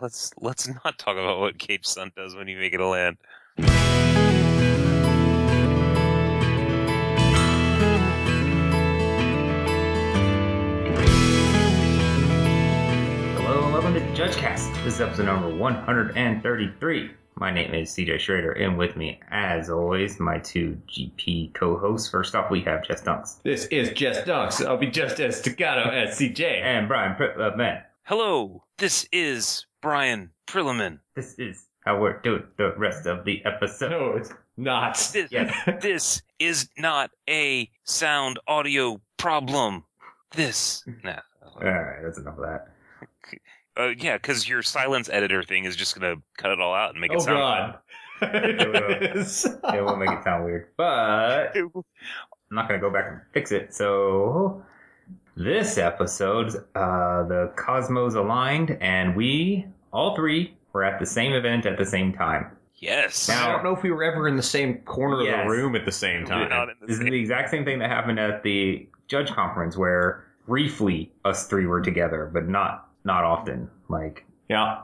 let's let's not talk about what Cage Sun does when you make it a land. Hello and welcome to JudgeCast. This is episode number 133. My name is CJ Schrader, and with me, as always, my two GP co-hosts. First off, we have Jess Dunks This is Jess Dunks. I'll be just as staccato as CJ. and Brian Pri- uh, Man. Hello, this is Brian Prilliman. This is how we're doing the rest of the episode. No, it's not. This, Yes. this is not a sound audio problem. This, nah. All right, that's enough of that. Uh, yeah, because your silence editor thing is just gonna cut it all out and make it Oh sound. God. It It will make it sound weird, but I'm not going to go back and fix it. So, this episode, uh, the cosmos aligned, and we, all three, were at the same event at the same time. Yes. Now, I don't know if we were ever in the same corner Yes. of the room at the same We're time. not in the This is the exact same thing that happened at the judge conference, where briefly us three were together, but not not often. Like, Yeah.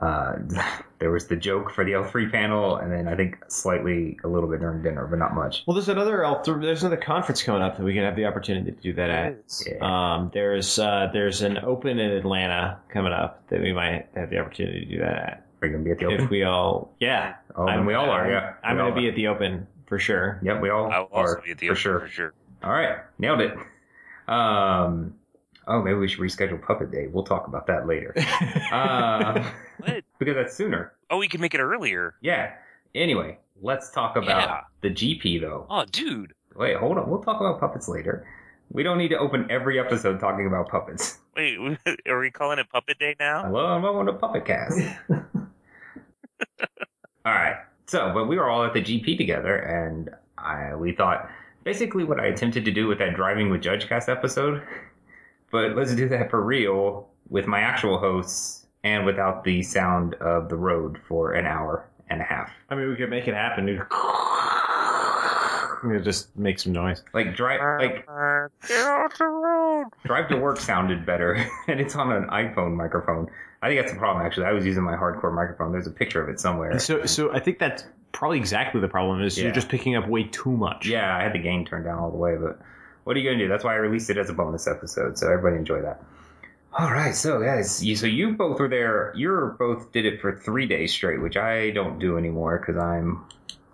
Uh, there was the joke for the L3 panel, and then I think slightly a little bit during dinner, but not much. Well, there's another L3. there's another conference coming up that we can have the opportunity to do that at. Yeah. Um, there's uh, there's an open in Atlanta coming up that we might have the opportunity to do that at. Are you gonna be at the open? If we all, yeah, oh, and we all are. I'm- Yeah, I'm gonna be are. at the open for sure. Yep, we all I'll also are be at the for open sure. For sure. All right, nailed it. Um, oh, maybe we should reschedule Puppet Day. We'll talk about that later. Um, What? because that's sooner. Oh, we can make it earlier. Yeah. Anyway, let's talk about Yeah. the GP though. Oh, dude. Wait, hold on. We'll talk about puppets later. We don't need to open every episode talking about puppets. Wait, are we calling it Puppet Day now? Hello and welcome to Puppet Cast. all right. So, but we were all at the GP together, and I we thought basically what I attempted to do with that driving with Judge Cast episode, but let's do that for real with my actual hosts and without the sound of the road for an hour and a half. I mean, we could make it happen, dude. We'll just make some noise. Like drive, like Get off the road. drive to work sounded better, and it's on an iPhone microphone. I think that's the problem. Actually, I was using my hardcore microphone. There's a picture of it somewhere. So, so I think that's probably exactly the problem. Is Yeah. you're just picking up way too much. Yeah, I had the gain turned down all the way, but what are you gonna do? That's why I released it as a bonus episode, so everybody enjoy that. All right, so guys, you, so you both were there. You both did it for three days straight, which I don't do anymore because I'm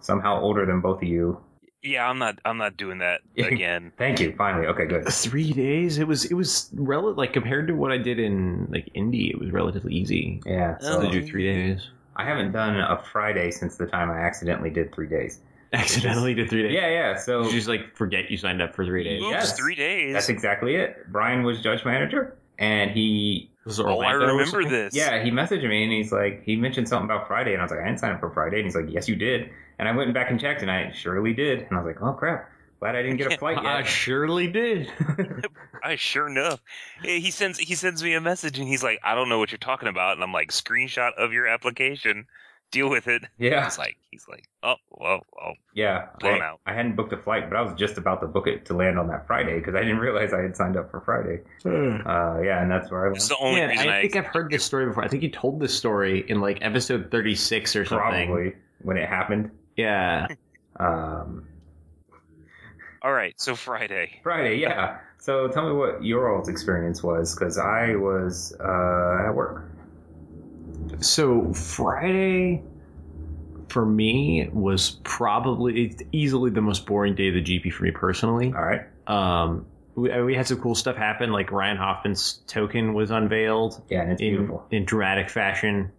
somehow older than both of you. Yeah, I'm not. I'm not doing that again. Thank you. Finally, okay, good. Three days. It was. It was rel- like compared to what I did in like Indy. It was relatively easy Yeah, Oh. to do three days. I haven't done a Friday since the time I accidentally did three days. Accidentally did three days. Yeah, yeah. So You just like forget you signed up for three days. Oops, Yes. three days. that's exactly it. Brian was judge manager, and he Was it oh, I remember this. Yeah, he messaged me and he's like, he mentioned something about Friday, and I was like, I didn't sign up for Friday, and he's like, Yes, you did. And I went back and checked, and I surely did. And I was like, Oh crap, glad I didn't get a flight I surely did. I sure enough. He sends he sends me a message and he's like, I don't know what you're talking about, and I'm like, screenshot of your application, deal with it. yeah, He's like, he's like, oh well, oh yeah. Blown I, out. I hadn't booked a flight, but I was just about to book it to land on that Friday because I didn't realize I had signed up for Friday. Uh, yeah, and that's where I was. is the only Yeah, reason I, I think I've heard this story before. I think you told this story in like episode 36 or something. Probably when it happened. Yeah. Um, All right, so Friday. Friday, yeah. So tell me what your all's experience was because I was uh, at work. So Friday for me was probably easily the most boring day of the GP for me personally. All right. Um, we, we had some cool stuff happen. Like Ryan Hoffman's token was unveiled Yeah, and it's in beautiful. in dramatic fashion.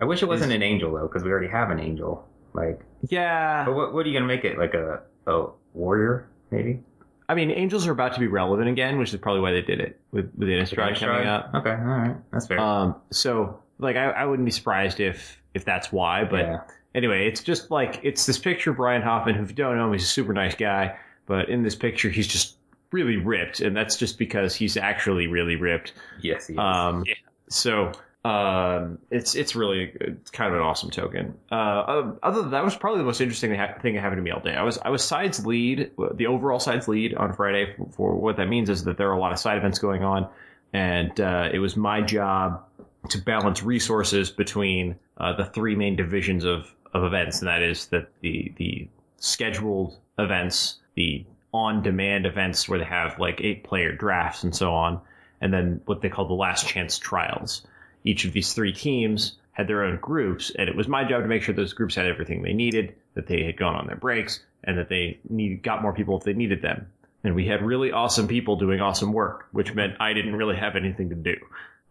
I wish it wasn't an angel though, because we already have an angel. Like, Yeah, but what, what are you gonna make it? Like a a warrior, maybe? I mean, angels are about to be relevant again, which is probably why they did it with with Innistrad coming up. Okay, all right, that's fair. Um, so like I, I wouldn't be surprised if if that's why. But yeah, anyway, it's just like it's this picture of Brian Hoffman, who if you don't know him, he's a super nice guy. But in this picture, he's just really ripped, and that's just because he's actually really ripped. yes, he is. Um, Yeah. so um, it's it's really it's kind of an awesome token. Uh, uh, other than that was probably the most interesting thing that happened to me all day. I was I was sides lead, the overall sides lead on Friday. For, for what that means is that there are a lot of side events going on, and uh, it was my job to balance resources between uh, the three main divisions of, of events, and that is that the the scheduled events, the on demand events where they have like eight player drafts and so on, and then what they call the last chance trials. Each of these three teams had their own groups, and it was my job to make sure those groups had everything they needed, that they had gone on their breaks, and that they need, got more people if they needed them. And we had really awesome people doing awesome work, which meant I didn't really have anything to do,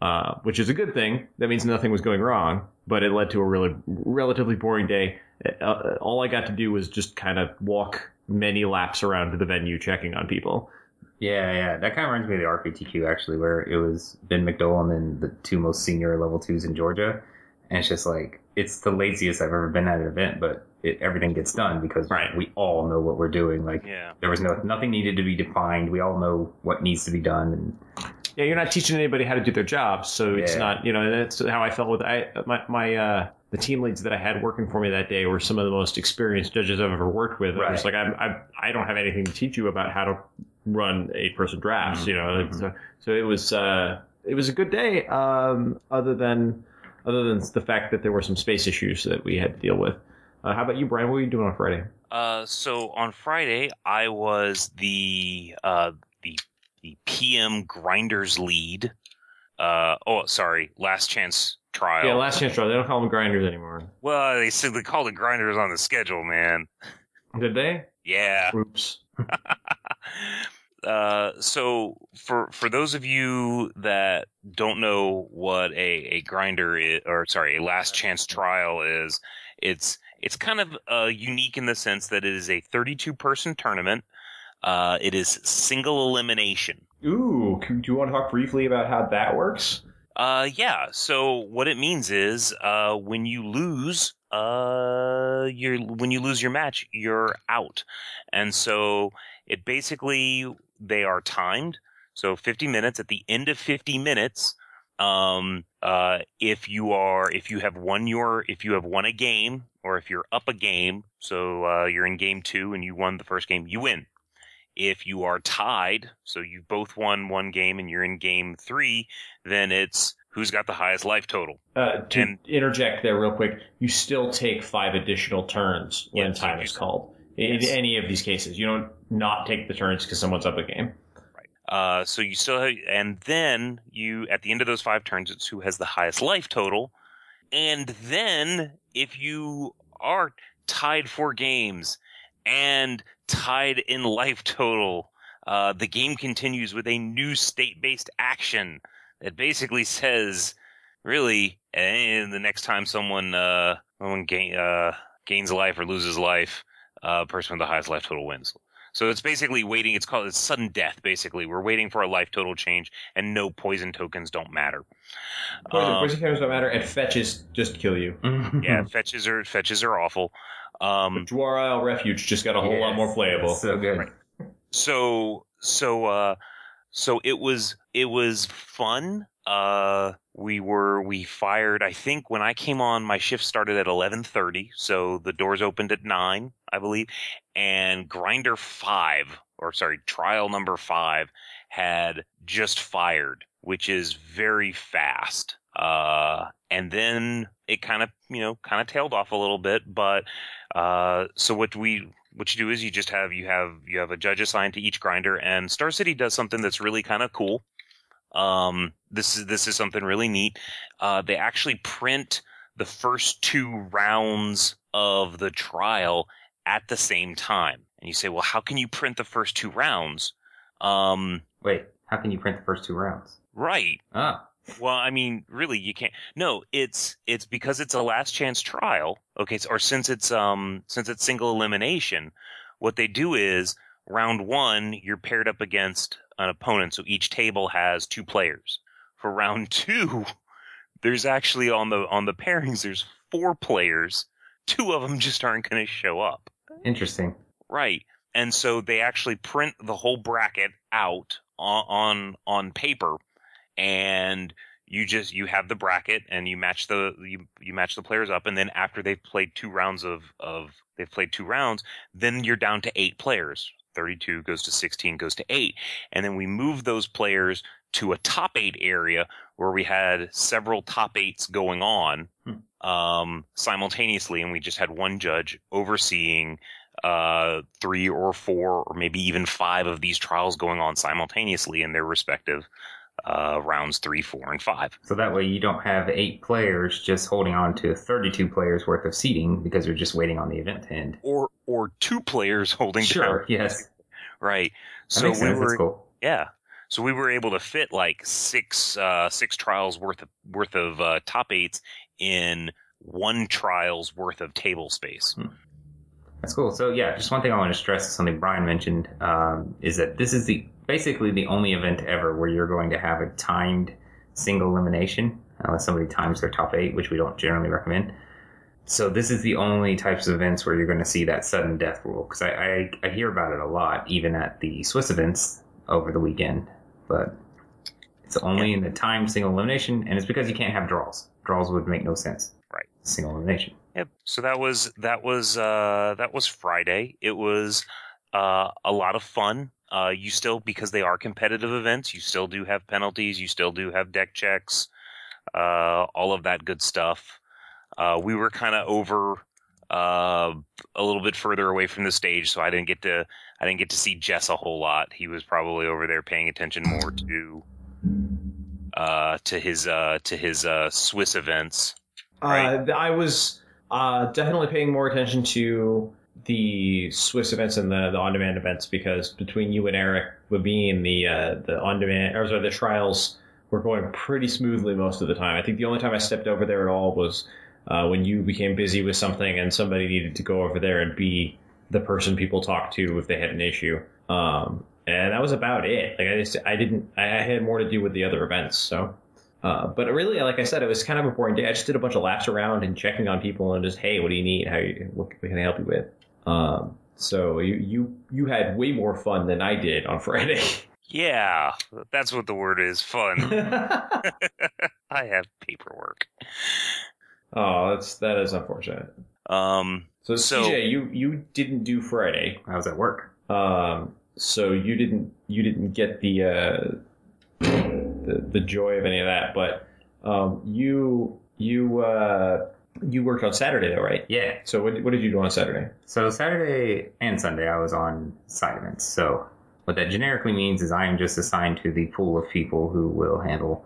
uh, which is a good thing. That means nothing was going wrong, but it led to a really relatively boring day. Uh, all I got to do was just kind of walk many laps around the venue checking on people. Yeah, yeah. That kind of reminds me of the RPTQ actually, where it was Ben McDowell and then the two most senior level twos in Georgia. And it's just like, it's the laziest I've ever been at an event, but it, everything gets done because Right. we all know what we're doing. Like, Yeah. there was no, nothing needed to be defined. We all know what needs to be done. And Yeah, you're not teaching anybody how to do their job, so it's not, you know, that's how I felt with I my my uh the team leads that I had working for me that day were some of the most experienced judges I've ever worked with. Right. I was like, I'm, I'm I don't have anything to teach you about how to run eight person drafts, Mhm. you know. Mhm. So so it was uh it was a good day. Um, other than other than the fact that there were some space issues that we had to deal with. Uh, how about you, Brian? What were you doing on Friday? Uh, so on Friday, I was the uh, the the PM grinders lead. Uh, oh, sorry, last chance trial. Yeah, last chance trial. They don't call them grinders anymore. well, they said they called it grinders on the schedule, man. Did they? Yeah. Oops. uh, so for for those of you that don't know what a, a grinder is, or sorry, a last chance trial is, it's it's kind of uh, unique in the sense that it is a 32 person tournament. Uh, it is single elimination. Ooh, do you want to talk briefly about how that works? Uh, yeah. So what it means is, uh, when you lose, uh, you're when you lose your match, you're out, and so it basically they are timed. So 50 minutes. At the end of 50 minutes, um, uh, if you are if you have won your if you have won a game or if you're up a game, so uh, you're in game two and you won the first game, you win. If you are tied, so you both won one game and you're in game three, then it's who's got the highest life total. Uh, to And- interject there real quick, you still take five additional turns when Yes, time is called. In Yes. any of these cases, you don't not take the turns because someone's up a game. Uh, so you still have, and then you at the end of those five turns, it's who has the highest life total. And then if you are tied for games and tied in life total, uh, the game continues with a new state-based action that basically says, really, and the next time someone uh, someone gain, uh, gains life or loses life, uh, person with the highest life total wins. So it's basically waiting. It's called it's sudden death. Basically, we're waiting for a life total change, and no poison tokens don't matter. Poison, Um, poison counters don't matter, and fetches just kill you. yeah, fetches are fetches are awful. Um, Jwar Isle Refuge just got a whole lot more playable. So good. Right. so so uh so it was it was fun uh we were we fired i think when i came on my shift started at 11:30 so the doors opened at 9 i believe and grinder 5 or sorry trial number 5 had just fired which is very fast. Uh and then it kind of you know kind of tailed off a little bit but uh so what we what you do is you just have you have you have a judge assigned to each grinder and star city does something that's really kind of cool um this is this is something really neat uh they actually print the first two rounds of the trial at the same time and you say well how can you print the first two rounds um Wait, how can you print the first two rounds? right Ah, well, I mean, really, you can't. No, it's it's because it's a last chance trial. Okay, or since it's um since it's single elimination, what they do is round one you're paired up against an opponent, so each table has two players. For round two, there's actually on the on the pairings there's four players. Two of them just aren't going to show up. interesting. Right. And so they actually print the whole bracket out on on, on paper and you just you have the bracket and you match the you, you match the players up and then after they've played two rounds of of they've played two rounds then you're down to 8 players 32 goes to 16 goes to 8 and then we move those players to a top eight area where we had several top eights going on Hmm. um, simultaneously, and we just had one judge overseeing uh, three or four or maybe even five of these trials going on simultaneously in their respective uh, rounds three, four, and five. So that way you don't have eight players just holding on to 32 players worth of seating because you're just waiting on the event to end. Or or two players holding Sure, down. yes. Right. That so makes we sense. were cool. Yeah. So we were able to fit like six uh, six trials worth of worth of uh, top eights in one trial's worth of table space. That's cool. So yeah, just one thing I want to stress, something Brian mentioned, um, is that this is the basically the only event ever where you're going to have a timed single elimination, unless somebody times their top eight, which we don't generally recommend. So this is the only types of events where you're going to see that sudden death rule, because I, I I hear about it a lot, even at the Swiss events over the weekend, but it's only in the timed single elimination, and it's because you can't have draws. Draws would make no sense. Right. Single elimination. Yep. So that was that was uh, that was Friday. It was uh, a lot of fun. Uh, you still because they are competitive events. You still do have penalties. You still do have deck checks. Uh, all of that good stuff. Uh, we were kind of over uh, a little bit further away from the stage, so I didn't get to I didn't get to see Jess a whole lot. He was probably over there paying attention more to uh, to his uh, to his uh, Swiss events. Right. Uh, I was uh, definitely paying more attention to the Swiss events and the, the on-demand events because between you and Eric Levine, the uh, the on-demand or sorry, the trials were going pretty smoothly most of the time. I think the only time I stepped over there at all was uh, when you became busy with something and somebody needed to go over there and be the person people talked to if they had an issue. Um, and that was about it. Like I just I didn't I had more to do with the other events. So. Uh, but really, like I said, it was kind of a boring day. I just did a bunch of laps around and checking on people and just, hey, what do you need? How you, what can I help you with? Um, so you you you had way more fun than I did on Friday. Yeah, that's what the word is. Fun. I have paperwork. oh, that's that is unfortunate. Um, So, So- CJ, you you didn't do Friday. I was at work. Um, so you didn't you didn't get the uh, the the joy of any of that, but um, you you uh, you worked on Saturday though, right? Yeah. So what what did you do on Saturday? So Saturday and Sunday, I was on side events. So what that generically means is I am just assigned to the pool of people who will handle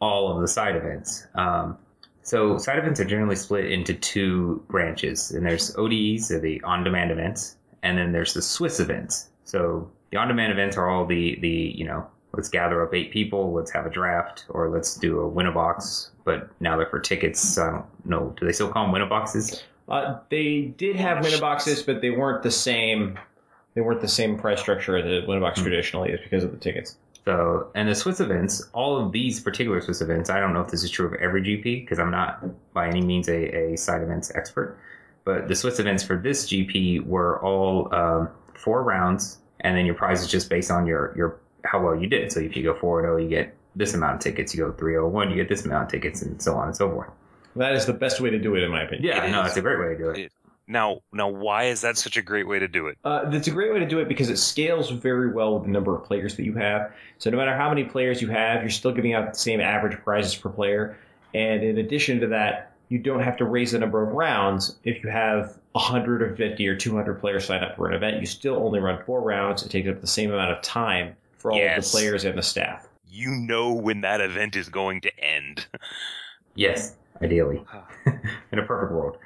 all of the side events. Um, so side events are generally split into two branches, and there's ODEs, so the on-demand events, and then there's the Swiss events. So the on-demand events are all the the you know let's gather up eight people, let's have a draft, or let's do a win a box. But now they're for tickets. I don't know. Do they still call them win a boxes? Uh, they did have winner boxes, but they weren't the same. They weren't the same price structure as a winner box Hmm. traditionally is because of the tickets. So, and the Swiss events, all of these particular Swiss events, I don't know if this is true of every GP because I'm not by any means a, a side events expert, but the Swiss events for this GP were all um, four rounds, and then your prize is just based on your your how well you did. So if you go four and zero, you get this amount of tickets. You go three zero one, you get this amount of tickets, and so on and so forth. That is the best way to do it, in my opinion. Yeah, It no, is. that's a great way to do it. It- now, now, why is that such a great way to do it? Uh, it's a great way to do it because it scales very well with the number of players that you have. So no matter how many players you have, you're still giving out the same average prizes per player. And in addition to that, you don't have to raise the number of rounds. If you have 150 or 200 players sign up for an event, you still only run four rounds. It takes up the same amount of time for all of the players and the staff. You know when that event is going to end. Yes, ideally. in a perfect world.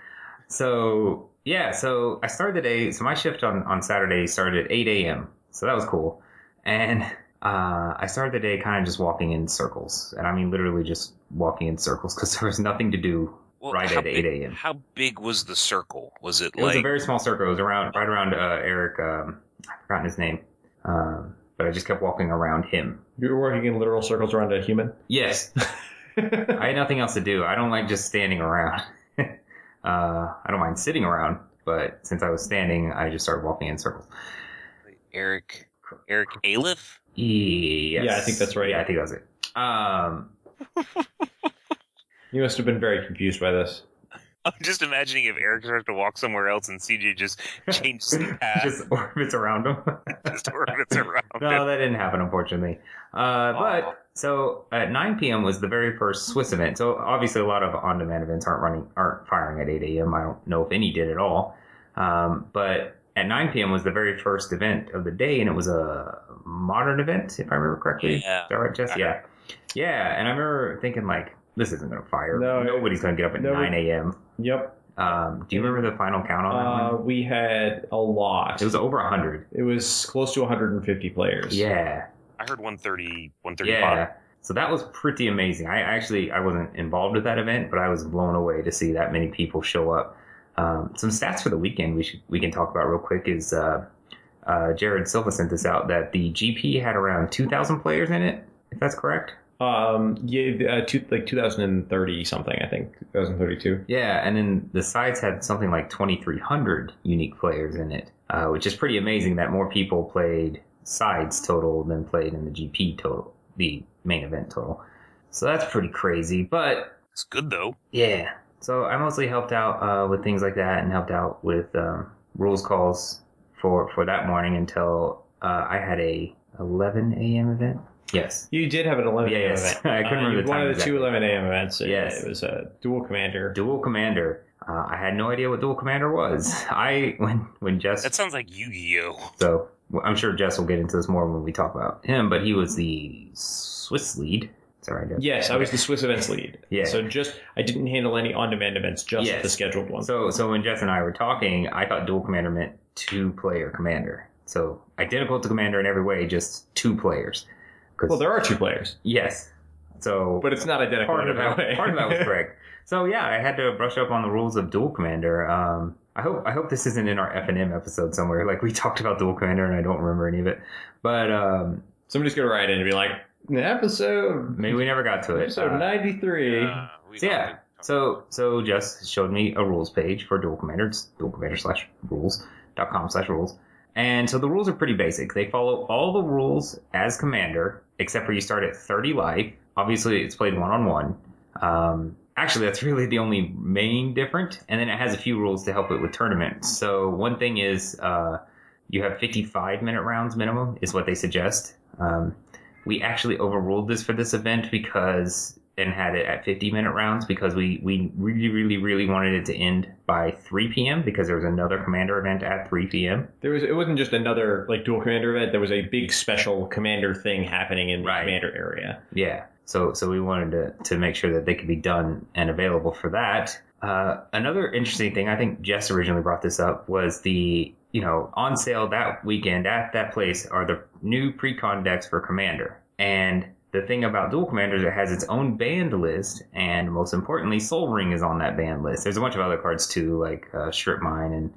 So yeah, so I started the day. So my shift on on Saturday started at eight a.m. So that was cool, and uh, I started the day kind of just walking in circles, and I mean literally just walking in circles because there was nothing to do Well, right at eight a.m. How big was the circle? Was it It was a very small circle. It was around right around uh, Eric. Um, I've forgotten his name, um, but I just kept walking around him. You were working in literal circles around a human. Yes, I had nothing else to do. I don't like just standing around. uh, I don't mind sitting around, but since I was standing, I just started walking in circles. Eric Eric Aliff? Yes. Yeah, I think that's right. Yeah, I think that's it. Um, You must have been very confused by this. I'm just imagining if Eric starts to walk somewhere else and CJ just changes the path, just orbits around him. just orbits around. no, him. that didn't happen, unfortunately. Uh, Oh. but so at 9 p.m. was the very first Swiss event. So obviously, a lot of on-demand events aren't running, aren't firing at 8 a.m. I don't know if any did at all. Um, but at 9 p.m. was the very first event of the day, and it was a modern event, if I remember correctly. Yeah. Is that right, Jess? Yeah. Yeah, and I remember thinking like, this isn't going to fire. No, it- Nobody's going to get up at no, 9 a.m. Yep. Um, do you remember the final count on that Uh, one? we had a lot. It was over 100. It was close to 150 players. Yeah. I heard 130, 135. Yeah. So that was pretty amazing. I actually I wasn't involved with that event, but I was blown away to see that many people show up. Um, some stats for the weekend we should we can talk about real quick is uh, uh, Jared Silva sent this out that the GP had around 2,000 players in it, if that's correct. Um. Yeah. Uh, two, like 2030 something. I think 2032. Yeah, and then the sides had something like 2,300 unique players in it, uh, which is pretty amazing that more people played sides total than played in the GP total, the main event total. So that's pretty crazy, but It's good though. Yeah. So I mostly helped out uh, with things like that and helped out with um, rules calls for for that morning until uh, I had a 11 a.m. event. Yes. You did have an 11 Yeah, a.m. yes. event. I couldn't Uh, remember the One time of the two 11 a.m. events. It, Yes. It was a duel commander. Duel Commander. Uh, I had no idea what Duel Commander was. I when when Jess. That sounds like Yu-Gi-Oh. so I'm sure Jess will get into this more when we talk about him. But he was the Swiss lead. Is that right, Jess? Yes, I was the Swiss events lead. Yeah. So just I didn't handle any on-demand events, just Yes. the scheduled ones. So, so when Jess and I were talking, I thought duel commander meant two player commander. So identical to commander in every way, just two players. 'Cause- well, there are two players, yes. So but it's not identical part in of that, way. part of that was correct. So yeah, I had to brush up on the rules of duel commander. Um, I hope I hope this isn't in our FNM episode somewhere. Like we talked about duel commander, and I don't remember any of it. But um, Somebody's gonna write in and be like, "The episode maybe we never got to it. episode Uh, 93. Uh, So yeah, so so Jess showed me a rules page for Duel Commander. It's Duel Commander slash rules dot com slash rules. And so the rules are pretty basic. They follow all the rules as commander, except for you start at 30 life. Obviously, it's played one on one. Actually, that's really the only main different. And then it has a few rules to help it with tournaments. So one thing is uh, you have 55 minute rounds minimum, is what they suggest. Um, we actually overruled this for this event because and had it at 50 minute rounds because we, we really, really, really wanted it to end by 3 p.m. because there was another commander event at 3 p.m. There was it wasn't just another like duel commander event. There was a big special commander thing happening in the Right. commander area. Yeah. So, so we wanted to, to make sure that they could be done and available for that. Uh, another interesting thing, I think Jess originally brought this up, was the, you know, on sale that weekend at that place are the new pre-con decks for Commander. And the thing about Duel Commanders, it has its own banned list, and most importantly, Sol Ring is on that banned list. There's a bunch of other cards too, like uh, Strip Mine and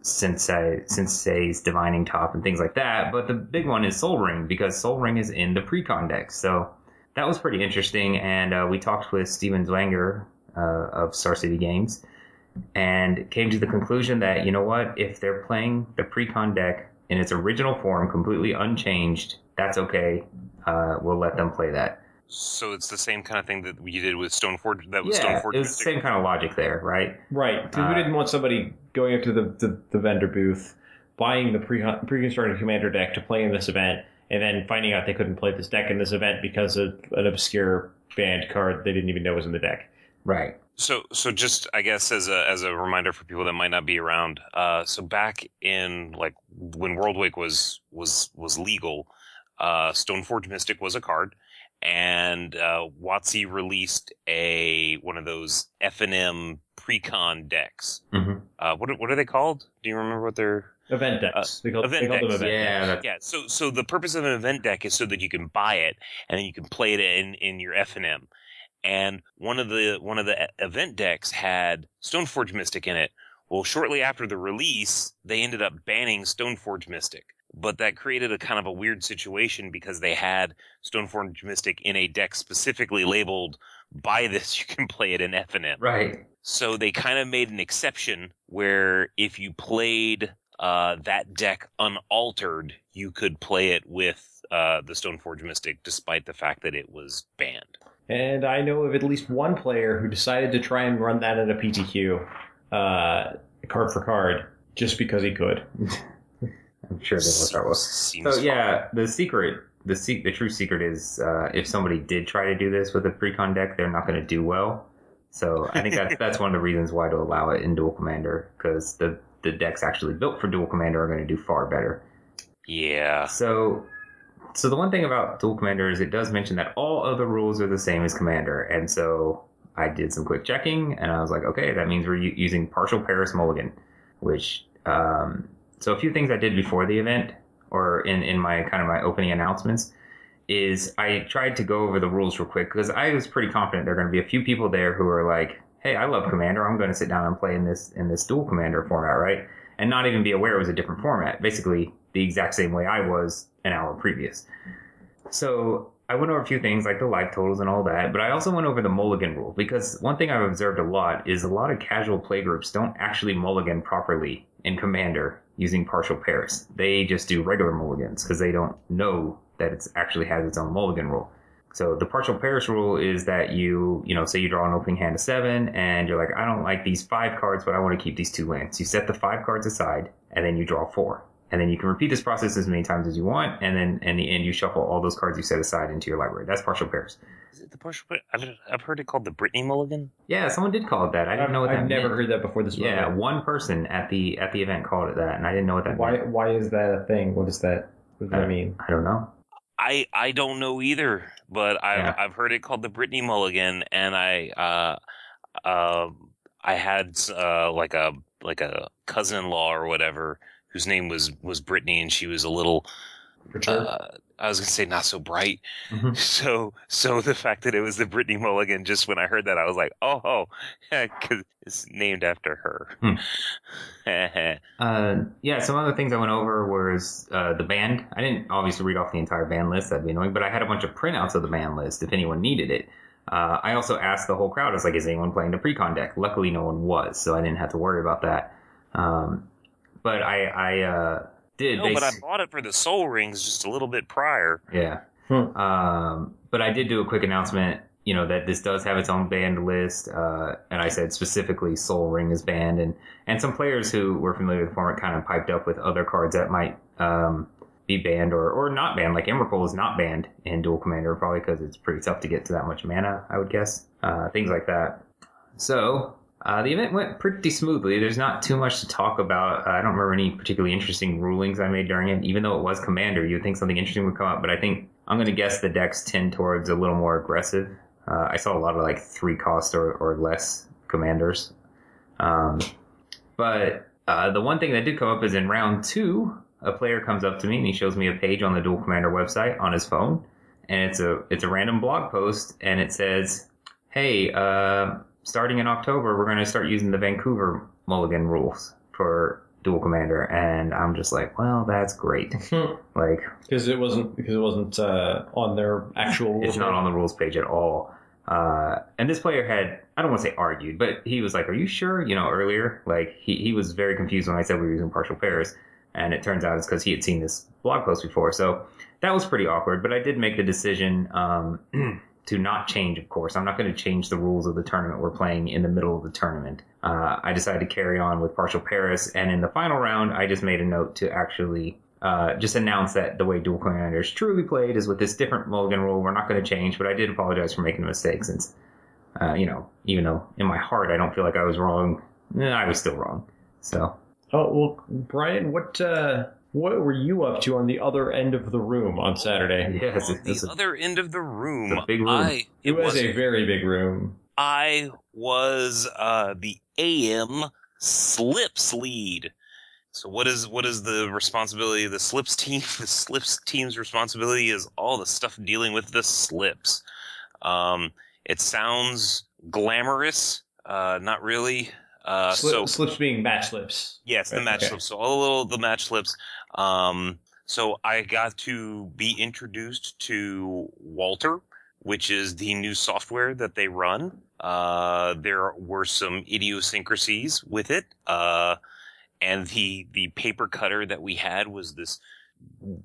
Sensei, Sensei's Divining Top and things like that. But the big one is Sol Ring because Sol Ring is in the pre-con deck. So that was pretty interesting. And uh, we talked with Steven Zwanger uh, of Star City Games and came to the conclusion that, you know what, if they're playing the pre-con deck in its original form, completely unchanged, that's okay. Uh, we'll let them play that. So it's the same kind of thing that we did with Stoneforge. That was yeah, Stoneforge. it was the same kind of logic there, right? Right, because Uh, we didn't want somebody going up to the, the, the vendor booth, buying the pre pre-constructed commander deck to play in this event, and then finding out they couldn't play this deck in this event because of an obscure banned card they didn't even know was in the deck. Right. So, so just I guess as a as a reminder for people that might not be around. Uh, so back in like when Worldwake was was was legal, uh, Stoneforge Mystic was a card, and uh, WotC released a one of those FNM precon decks. hmm Uh, what are- what are they called? Do you remember what they're? Event decks. they call, event they decks. event Yeah, decks. Yeah. So so the purpose of an event deck is so that you can buy it and then you can play it in in your FNM. And one of the one of the e- event decks had Stoneforge Mystic in it. Well, shortly after the release, they ended up banning Stoneforge Mystic. But that created a kind of a weird situation because they had Stoneforge Mystic in a deck specifically labeled buy this, you can play it in M. Right. So they kind of made an exception where if you played uh, that deck unaltered, you could play it with uh, the Stoneforge Mystic, despite the fact that it was banned. And I know of at least one player who decided to try and run that at a PTQ, uh, card for card, just because he could. I'm sure they will start with. Seems So yeah, the secret, the se- the true secret is uh, if somebody did try to do this with a precon deck, they're not going to do well. So I think that's that's one of the reasons why to allow it in Duel Commander because the the decks actually built for Duel Commander are going to do far better. Yeah. So, so the one thing about Duel Commander is it does mention that all other rules are the same as Commander, and so I did some quick checking, and I was like, okay, that means we're u- using partial Paris Mulligan, which um, so a few things I did before the event, or in in my kind of my opening announcements, is I tried to go over the rules real quick because I was pretty confident there are going to be a few people there who are like, hey, I love Commander, I'm going to sit down and play in this in this Duel Commander format, right? And not even be aware it was a different format. Basically, the exact same way I was an hour previous. So I went over a few things like the life totals and all that, but I also went over the mulligan rule because one thing I've observed a lot is a lot of casual play groups don't actually mulligan properly in Commander using partial Paris. They just do regular mulligans because they don't know that it actually has its own mulligan rule. So the partial Paris rule is that you, you know, say you draw an opening hand of seven and you're like, I don't like these five cards, but I want to keep these two lands. You set the five cards aside and then you draw four. And then you can repeat this process as many times as you want. And then in the end, you shuffle all those cards you set aside into your library. That's partial Paris. Is it the partial? I've, I've heard it called the Brittany Mulligan. Yeah, someone did call it that. I didn't know what that I've never meant. heard that before this Yeah, moment. one person at the at the event called it that, and I didn't know what that Why, meant. why is that a thing? What is that? What does Uh, that mean? I don't know. I I don't know either, but I've Yeah. I've heard it called the Brittany Mulligan, and I uh uh I had uh like a like a cousin-in-law or whatever whose name was was Brittany, and she was a little uh, I was gonna say not so bright. Mhm. So so the fact that it was the Brittany Mulligan, just when I heard that, I was like, oh, oh, because it's named after her. Uh, yeah, some other things I went over was uh, the band. I didn't obviously read off the entire band list, that'd be annoying, but I had a bunch of printouts of the band list if anyone needed it. Uh, I also asked the whole crowd, I was like, is anyone playing the precon deck? Luckily, no one was, so I didn't have to worry about that. Um, but I, I uh, did. no, but I bought it for the Sol Rings just a little bit prior. Yeah. Hmm. Um, but I did do a quick announcement, you know, that this does have its own banned list. Uh, and I said specifically Sol Ring is banned. And, and some players who were familiar with the format kind of piped up with other cards that might, um, be banned or, or not banned. Like Emrakul is not banned in Duel Commander, probably because it's pretty tough to get to that much mana, I would guess. Uh, things like that. So, uh, the event went pretty smoothly. There's not too much to talk about. Uh, I don't remember any particularly interesting rulings I made during it. Even though it was Commander, you'd think something interesting would come up. But I think I'm going to guess the decks tend towards a little more aggressive. Uh, I saw a lot of like three cost or, or less Commanders. Um, but uh, the one thing that did come up is in round two, a player comes up to me and he shows me a page on the Duel Commander website on his phone, and it's a it's a random blog post, and it says, "Hey, uh, starting in October, we're going to start using the Vancouver Mulligan rules for Duel Commander," and I'm just like, "Well, that's great." like, Because it wasn't because it wasn't uh, on their actual. it's not on the rules page at all. Uh, and this player had, I don't want to say argued, but he was like, are you sure? You know, earlier, like he, he was very confused when I said we were using partial Paris. And it turns out it's because he had seen this blog post before. So that was pretty awkward, but I did make the decision, um, to not change, of course. I'm not going to change the rules of the tournament we're playing in the middle of the tournament. Uh, I decided to carry on with partial Paris. And in the final round, I just made a note to actually uh, just announce that the way Duel Commander is truly played is with this different mulligan rule. We're not going to change, but I did apologize for making a mistake since, uh, you know, even though in my heart I don't feel like I was wrong, eh, I was still wrong. So, Oh well, Brian, what uh, what were you up to on the other end of the room on Saturday? yes, On it's, it's the a, other end of the room, the big room. I It was was a very big room. I was uh, the AM slips lead. So what is what is the responsibility of the slips team? The slips team's responsibility is all the stuff dealing with the slips. Um, it sounds glamorous, uh, not really. Uh, Slip, so slips being match slips. Yes, the Right, match okay. slips. So all the little the match slips. Um, so I got to be introduced to Walter, which is the new software that they run. Uh, there were some idiosyncrasies with it. Uh, and the the paper cutter that we had was this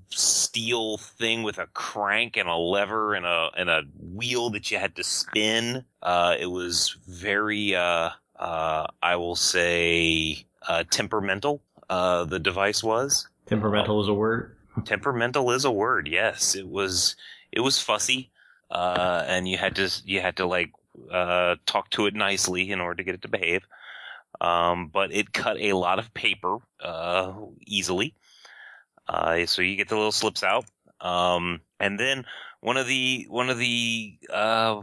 steel thing with a crank and a lever and a and a wheel that you had to spin. Uh, it was very, uh, uh, I will say, uh, temperamental. Uh, the device was Temperamental is a word. temperamental is a word. Yes, it was. It was fussy, uh, and you had to you had to like uh, talk to it nicely in order to get it to behave. Um, but it cut a lot of paper uh, easily. Uh, so you get the little slips out. Um, and then one of the one of the uh,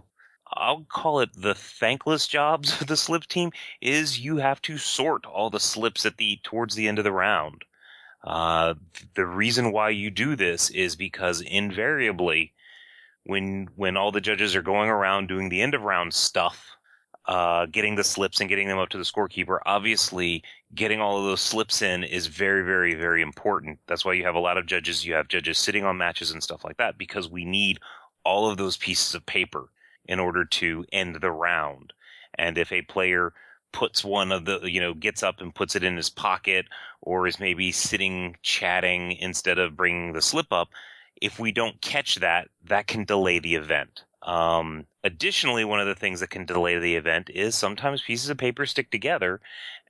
I'll call it the thankless jobs of the slip team is you have to sort all the slips at the towards the end of the round. Uh, the reason why you do this is because invariably, when when all the judges are going around doing the end of round stuff, uh, getting the slips and getting them up to the scorekeeper, obviously getting all of those slips in is very, very, very important. That's why you have a lot of judges. You have judges sitting on matches and stuff like that because we need all of those pieces of paper in order to end the round. And if a player puts one of the, you know, gets up and puts it in his pocket or is maybe sitting chatting instead of bringing the slip up, if we don't catch that, that can delay the event. Um, additionally, one of the things that can delay the event is sometimes pieces of paper stick together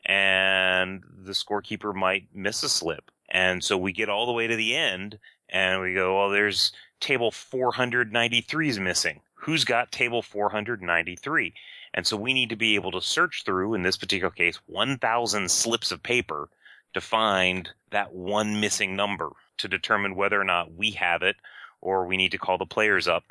and the scorekeeper might miss a slip. And so we get all the way to the end and we go, well, there's table 493 is missing. Who's got table 493? And so we need to be able to search through, in this particular case, 1,000 slips of paper to find that one missing number to determine whether or not we have it or we need to call the players up.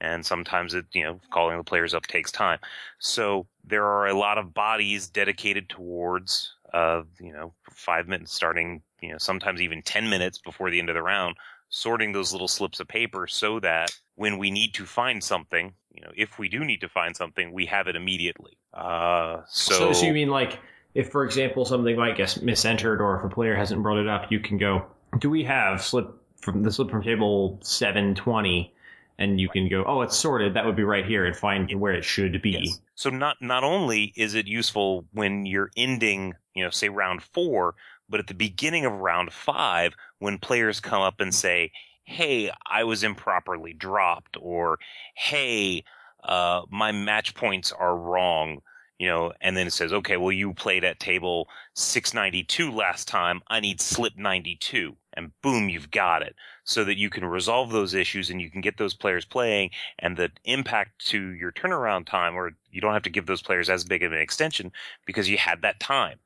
And sometimes it, you know, calling the players up takes time. So there are a lot of bodies dedicated towards, uh, you know, five minutes starting, you know, sometimes even 10 minutes before the end of the round, sorting those little slips of paper so that when we need to find something, you know, if we do need to find something, we have it immediately. Uh, so, So, so you mean like if, for example, something might get misentered, or if a player hasn't brought it up, you can go, "Do we have slip from the slip from table seven twenty? And you can go, "Oh, it's sorted. That would be right here," and find where it should be. Yes. So not not only is it useful when you're ending, you know, say round four, but at the beginning of round five, when players come up and say, "Hey, I was improperly dropped," or "Hey, uh, my match points are wrong," you know, and then it says, "Okay, well, you played at table 692 last time. I need slip 92," and boom, you've got it, so that you can resolve those issues and you can get those players playing, and the impact to your turnaround time, or you don't have to give those players as big of an extension because you had that time.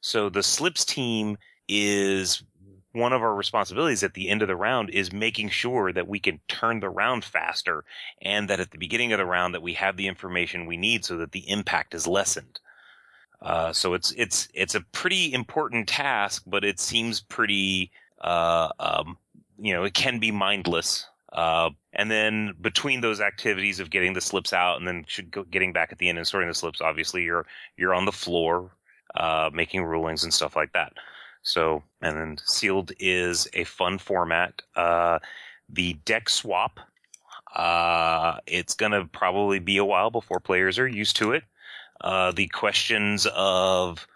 So the slips team is one of our responsibilities at the end of the round is making sure that we can turn the round faster and that at the beginning of the round that we have the information we need so that the impact is lessened. Uh, so it's it's it's a pretty important task, but it seems pretty uh, um, you know it can be mindless. Uh, and then between those activities of getting the slips out and then getting back at the end and sorting the slips, obviously you're you're on the floor uh, making rulings and stuff like that. So, and then sealed is a fun format. Uh, the deck swap, uh, it's going to probably be a while before players are used to it. Uh, the questions of,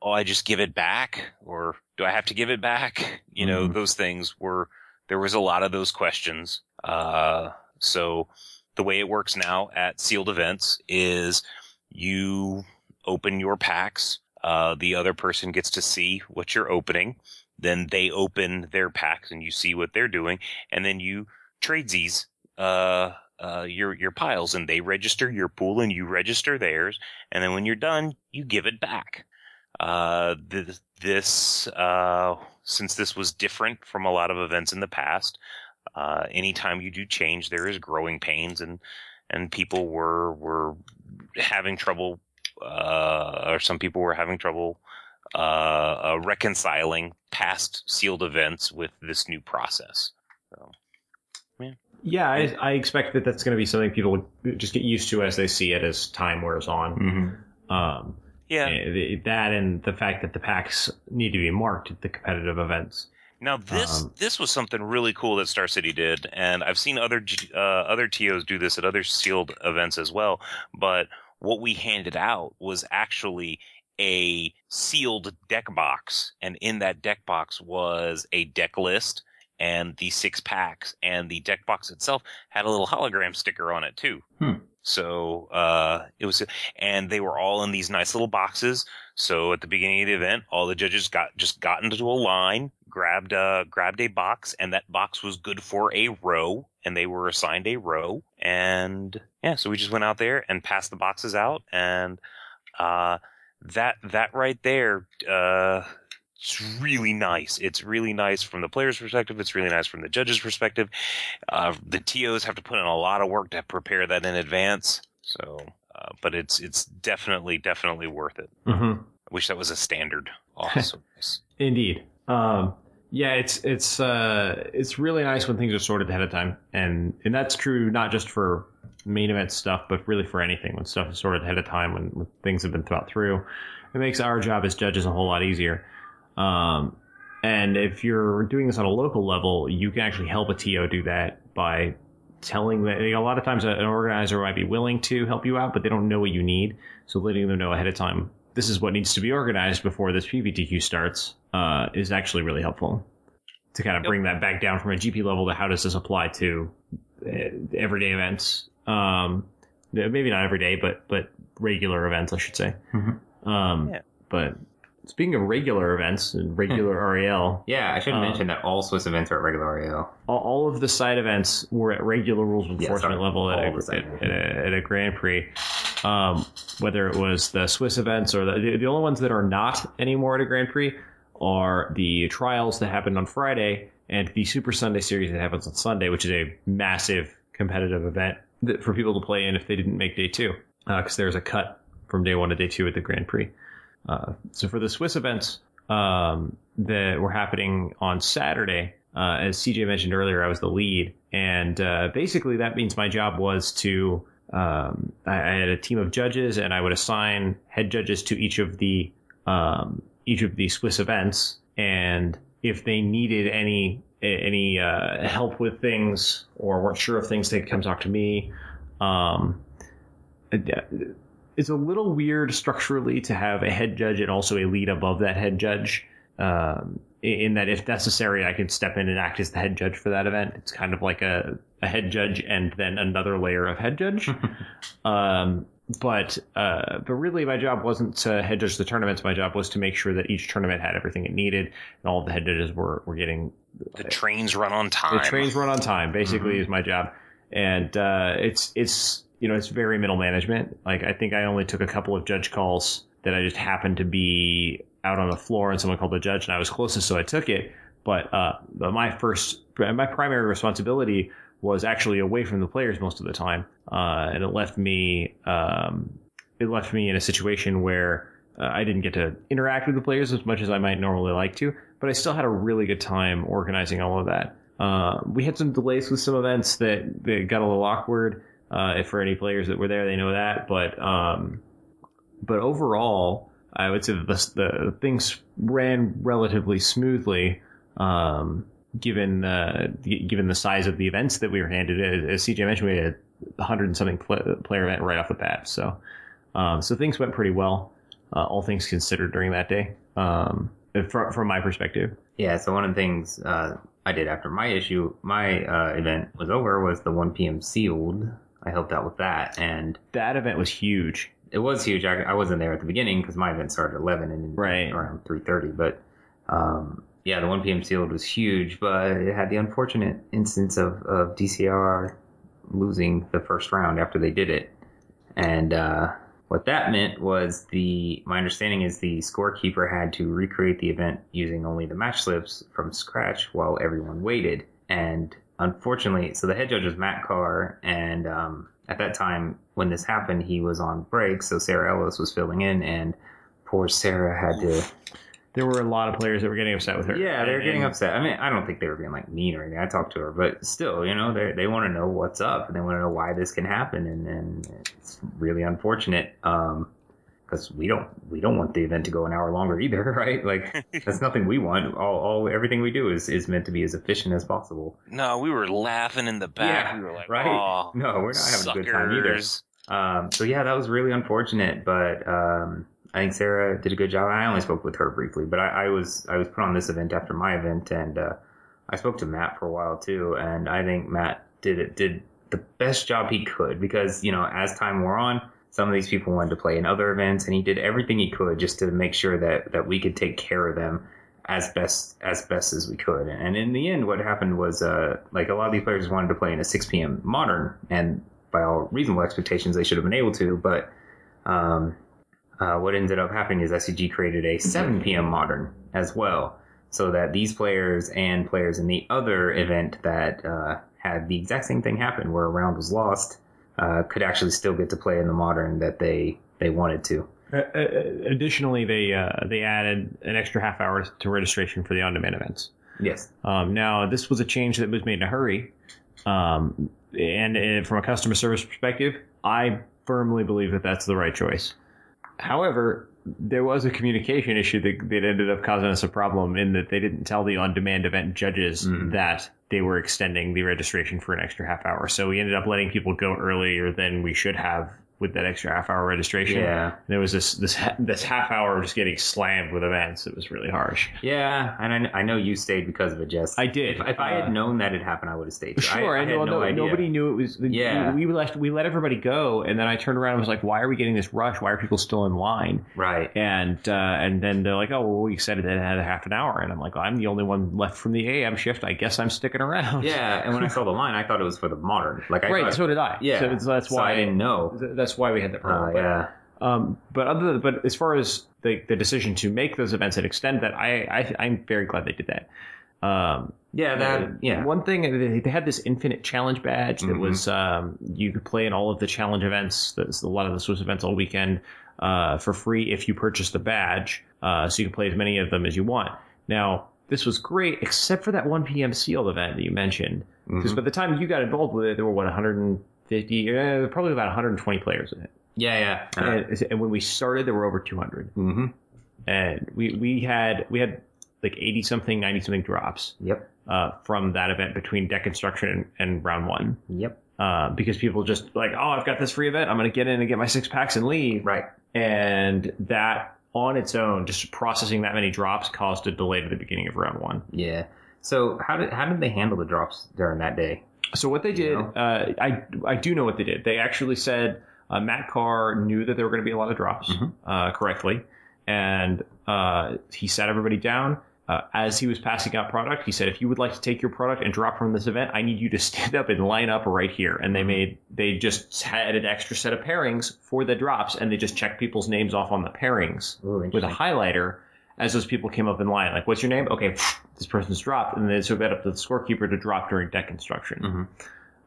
oh, I just give it back or do I have to give it back? You know, Mhm. those things were, there was a lot of those questions. Uh, so the way it works now at sealed events is you open your packs. Uh, the other person gets to see what you're opening. Then they open their packs and you see what they're doing. And then you tradesies, uh, uh, your, your piles and they register your pool and you register theirs. And then when you're done, you give it back. Uh, this, this, uh, since this was different from a lot of events in the past, uh, anytime you do change, there is growing pains and, and people were, were having trouble uh, or some people were having trouble uh, uh, reconciling past sealed events with this new process. So, Yeah, I, I expect that that's going to be something people would just get used to as they see it as time wears on. Mm-hmm. Um, yeah. eh, that and the fact that the packs need to be marked at the competitive events. Now this Um, this was something really cool that Star City did, and I've seen other uh, other TOs do this at other sealed events as well. But what we handed out was actually a sealed deck box, and in that deck box was a deck list and the six packs, and the deck box itself had a little hologram sticker on it too. Hmm. So uh, it was, and they were all in these nice little boxes. So at the beginning of the event, all the judges got just got into a line, grabbed a grabbed a box, and that box was good for a row, and they were assigned a row. And yeah, so we just went out there and passed the boxes out, and uh, that that right there, uh, it's really nice. It's really nice from the player's perspective. It's really nice from the judge's perspective. Uh, the TOs have to put in a lot of work to prepare that in advance. So, uh, but it's it's definitely definitely worth it. Mm-hmm. I wish that was a standard. Also, nice. Indeed. Um, yeah, it's it's uh, it's really nice when things are sorted ahead of time, and and that's true not just for main event stuff, but really for anything when stuff is sorted ahead of time, when, when things have been thought through. It makes our job as judges a whole lot easier. Um, and if you're doing this on a local level, you can actually help a TO do that by telling that a lot of times an organizer might be willing to help you out, but they don't know what you need. So letting them know ahead of time, this is what needs to be organized before this PPTQ starts, uh, is actually really helpful to kind of bring that back down from a GP level to how does this apply to uh, everyday events. Um, maybe not every day, but, but regular events, I should say. Mhm. Um, Yeah. but speaking of regular events and regular REL, Yeah, I should Um, mentioned that all Swiss events are at regular REL. all, all of the side events were at regular rules of Yeah, enforcement sorry. level at a, at, at a, at a Grand Prix. Um, whether it was the Swiss events or the, the the only ones that are not anymore at a Grand Prix are the trials that happened on Friday and the Super Sunday Series that happens on Sunday, which is a massive competitive event that, for people to play in if they didn't make day two, because there's a cut from day one to day two at the Grand Prix. Uh, so for the Swiss events um, that were happening on Saturday, uh, as CJ mentioned earlier, I was the lead, and uh, basically that means my job was to um, I, I had a team of judges, and I would assign head judges to each of the um, each of the Swiss events, and if they needed any any uh, help with things or weren't sure of things, they could come talk to me. Um, it's a little weird structurally to have a head judge and also a lead above that head judge. Um, in that, if necessary, I can step in and act as the head judge for that event. It's kind of like a, a head judge and then another layer of head judge. um, but uh, but really, my job wasn't to head judge the tournaments. My job was to make sure that each tournament had everything it needed, and all the head judges were were getting The trains run on time. the trains run on time. Basically, is my job, and uh, it's it's you know it's very middle management. Like I think I only took a couple of judge calls that I just happened to be out on the floor, and someone called the judge, and I was closest, so I took it. But uh, my first my primary responsibility was actually away from the players most of the time, uh, and it left me um, it left me in a situation where uh, I didn't get to interact with the players as much as I might normally like to, but I still had a really good time organizing all of that. Uh, we had some delays with some events that, that got a little awkward. Uh, if for any players that were there, they know that. But um, but overall, I would say that the, the things ran relatively smoothly. Um, given uh, given the size of the events that we were handed, as CJ mentioned, we had a hundred and something pl- player event right off the bat. So um, so things went pretty well, uh, all things considered during that day. Um, from from my perspective. Yeah, so one of the things uh, I did after my issue, my uh, event was over, was the 1 p.m. sealed. I helped out with that, and That event was huge. it was huge. I, I wasn't there at the beginning because my event started at 11 and Right. around 3:30. But um, yeah, the 1 p.m. sealed was huge, but it had the unfortunate instance of, of DCR losing the first round after they did it, and uh, what that meant was the my understanding is the scorekeeper had to recreate the event using only the match slips from scratch while everyone waited. And unfortunately, so the head judge was Matt Carr, and um, at that time when this happened, he was on break, so Sarah Ellis was filling in, and poor Sarah had to. There were a lot of players that were getting upset with her. Yeah, they were getting upset. I mean, I don't think they were being like mean or anything. I talked to her, but still, you know, they they want to know what's up and they want to know why this can happen, and, and it's really unfortunate. Um, because we don't we don't want the event to go an hour longer either, right? Like that's nothing we want. All, all everything we do is is meant to be as efficient as possible. No, we were laughing in the back. Yeah, we were like, right? "Oh, No, we're not having a good time either. Um, so yeah, that was really unfortunate, but um, I think Sarah did a good job. I only spoke with her briefly, but I, I was I was put on this event after my event, and uh, I spoke to Matt for a while too. And I think Matt did it did the best job he could because you know as time wore on, some of these people wanted to play in other events, and he did everything he could just to make sure that that we could take care of them as best as best as we could. And in the end, what happened was uh, like a lot of these players wanted to play in a 6 p.m. modern, and by all reasonable expectations, they should have been able to. But um, uh, what ended up happening is SCG created a 7 p.m. modern as well, so that these players and players in the other event that uh, had the exact same thing happen, where a round was lost, uh, could actually still get to play in the modern that they they wanted to. Uh, uh, additionally, they uh, they added an extra half hour to registration for the on-demand events. Yes. Um, now, this was a change that was made in a hurry, um, and, and from a customer service perspective, I firmly believe that that's the right choice. However, there was a communication issue that, that ended up causing us a problem in that they didn't tell the on-demand event judges Mhm. that they were extending the registration for an extra half hour. So we ended up letting people go earlier than we should have with that extra half hour registration. Yeah. There was this this this half hour of just getting slammed with events. It was really harsh. Yeah, and I, I know you stayed because of it, Jess. I did. If, if I Uh, had known that it happened, I would have stayed. Sure, I, I and had no, no, idea. nobody knew it was. Yeah. we, we let we let everybody go, and then I turned around and was like, "Why are we getting this rush? Why are people still in line?" Right. And uh, and then they're like, "Oh, well, we said it had a half an hour," and I'm like, well, "I'm the only one left from the AM shift. I guess I'm sticking around." Yeah, and when I saw the line, I thought it was for the modern. Like, I right. thought, So did I. yeah, So, so that's so why I didn't know. That's why we had that Uh, problem. But, yeah. Um, but other than, but as far as the, the decision to make those events and extend that, I, I I'm very glad they did that. Um, Yeah, that, yeah. One thing they- they had this infinite challenge badge that Mhm. was um, you could play in all of the challenge events. That's a lot of the Swiss events all weekend uh, for free if you purchase the badge. Uh, so you can play as many of them as you want. Now this was great, except for that 1 p.m. sealed event that you mentioned. Because Mhm. by the time you got involved with it, there were what 150, uh, probably about 120 players in it. Yeah, yeah. And, and when we started, there were over 200 Mm-hmm. and we we had we had like 80 something 90 something drops Yep. uh, from that event between deck construction and, and round one Yep. uh, because people just like oh i've got this free event i'm going to get in and get my six packs and leave Right. and that on its own just processing that many drops caused a delay to the beginning of round one Yeah. So how did how did they handle the drops during that day? So what they did know? uh, i i do know what they did they actually said uh, matt carr knew that there were going to be a lot of drops Mhm. uh, correctly and uh, he sat everybody down. Uh, as he was passing out product, he said, "If you would like to take your product and drop from this event, I need you to stand up and line up right here." And they made they just had an extra set of pairings for the drops, and they just checked people's names off on the pairings Ooh, with a highlighter as those people came up in line. Like, "What's your name?" Okay, this person's dropped, and then so got up to the scorekeeper to drop during deck construction.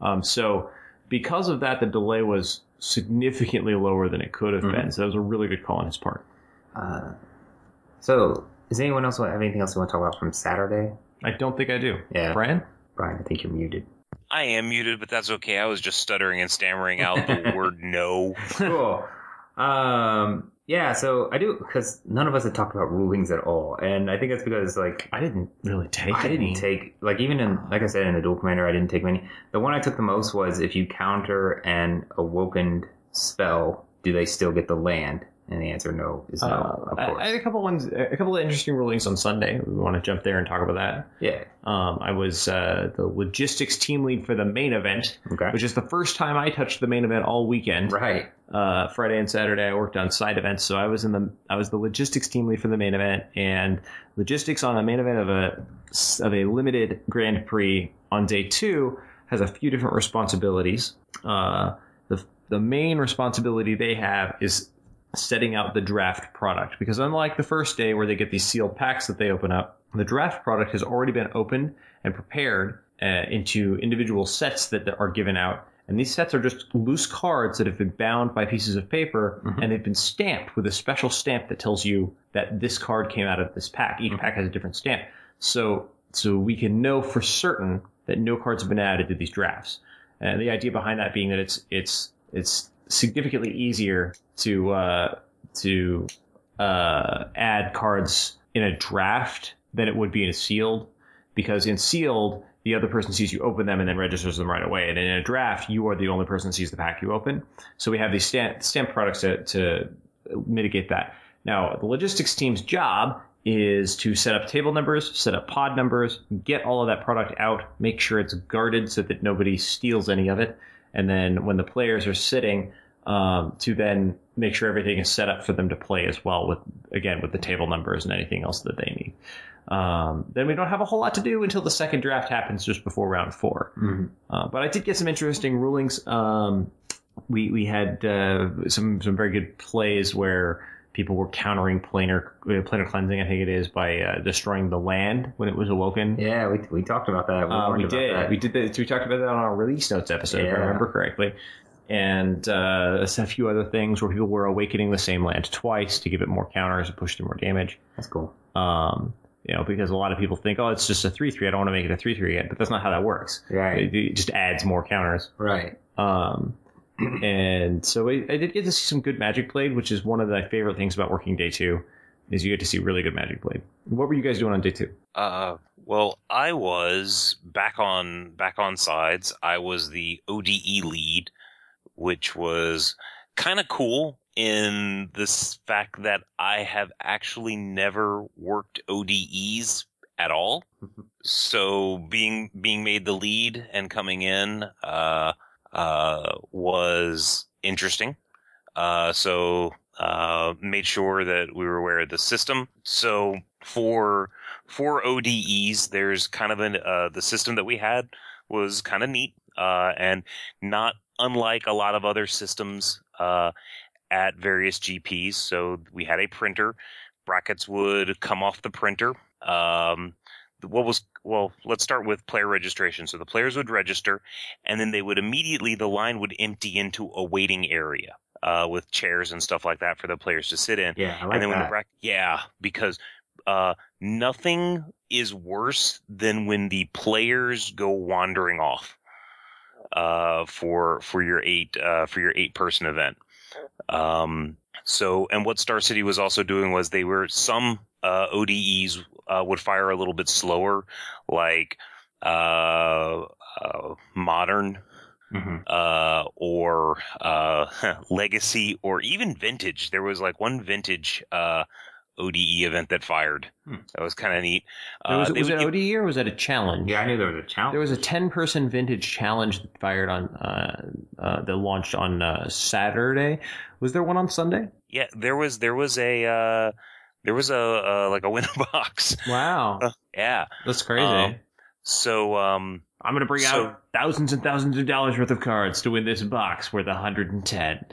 Mhm. Um, so because of that, the delay was significantly lower than it could have Mhm. been. So that was a really good call on his part. Uh, so does anyone else have anything else you want to talk about from Saturday? I don't think I do. Yeah. Brian? Brian, I think you're muted. I am muted, but that's okay. I was just stuttering and stammering out the word no. cool. Um, yeah, so I do because none of us had talked about rulings at all, and I think that's because like I didn't really take I any. didn't take like even in like I said in the Duel Commander I didn't take many. The one I took the most was if you counter an awoken spell, do they still get the land? And the answer no is no, Uh, of I, course. I had a couple ones, a couple of interesting rulings on Sunday. We want to jump there and talk about that. yeah. Um, I was uh, the logistics team lead for the main event, Okay. which is the first time I touched the main event all weekend. Right. uh, Friday and Saturday I worked on side events, so I was in the I was the logistics team lead for the main event, and logistics on a main event of a of a limited Grand Prix on day two has a few different responsibilities. Uh, the the main responsibility they have is setting out the draft product because unlike the first day where they get these sealed packs that they open up, the draft product has already been opened and prepared uh, into individual sets that are given out. And these sets are just loose cards that have been bound by pieces of paper Mhm. and they've been stamped with a special stamp that tells you that this card came out of this pack. Each pack has a different stamp. So, so we can know for certain that no cards have been added to these drafts. And the idea behind that being that it's, it's, it's significantly easier to, uh, to, uh, add cards in a draft than it would be in a sealed because in sealed, the other person sees you open them and then registers them right away. And in a draft, you are the only person that sees the pack you open. So we have these stamp, stamp products to, to mitigate that. Now, the logistics team's job is to set up table numbers, set up pod numbers, get all of that product out, make sure it's guarded so that nobody steals any of it, and then when the players are sitting, um, to then make sure everything is set up for them to play as well with again with the table numbers and anything else that they need. Um, then we don't have a whole lot to do until the second draft happens just before round 4 Mhm. Uh, but I did get some interesting rulings. Um, we we had uh, some some very good plays where people were countering planar uh, planar cleansing. I think it is by uh, destroying the land when it was awoken. Yeah, we, we talked about that. Uh, we about did. that. We did. The, we talked about that on our release notes episode, if I remember correctly. And uh, a few other things where people were awakening the same land twice to give it more counters and push through more damage. That's cool. Um, you know, because a lot of people think, oh, it's just a three three. I don't want to make it a three three yet, but that's not how that works. Right. It, it just adds more counters. Right. Um, and so I, I did get to see some good magic played, which is one of my favorite things about working day two, is you get to see really good magic played. What were you guys doing on day two? Uh, well, I was back on back on sides. I was the ODE lead, which was kind of cool in this fact that I have actually never worked ODEs at all. so being being made the lead and coming in uh, uh, was interesting. Uh, so uh, made sure that we were aware of the system. So for for ODEs, there's kind of an uh, the system that we had was kind of neat uh, and not unlike a lot of other systems uh, at various GPs. So we had a printer. Brackets would come off the printer. Um, what was well? Let's start with player registration. So the players would register, and then they would immediately the line would empty into a waiting area uh, with chairs and stuff like that for the players to sit in. Yeah, I like and then when the that. bracket, yeah, because uh, nothing is worse than when the players go wandering off uh, for for your eight uh, for your eight person event. Um, so, and what Star City was also doing was they were some uh, ODEs uh, would fire a little bit slower, like uh, uh, modern Mhm. uh, or uh, legacy or even vintage. There was like one vintage uh, ODE event that fired. Hmm. That was kind of neat. Was Uh, was would it give- ODE or was that a challenge? Yeah, I knew there was a challenge. There was a 10 person vintage challenge that fired on, uh, uh, that launched on uh, Saturday. Was there one on Sunday? yeah, there was there was a uh, there was a uh, like a winner box. Wow. Yeah. That's crazy. Um, So um, I'm going to bring so- out thousands and thousands of dollars worth of cards to win this box worth 110.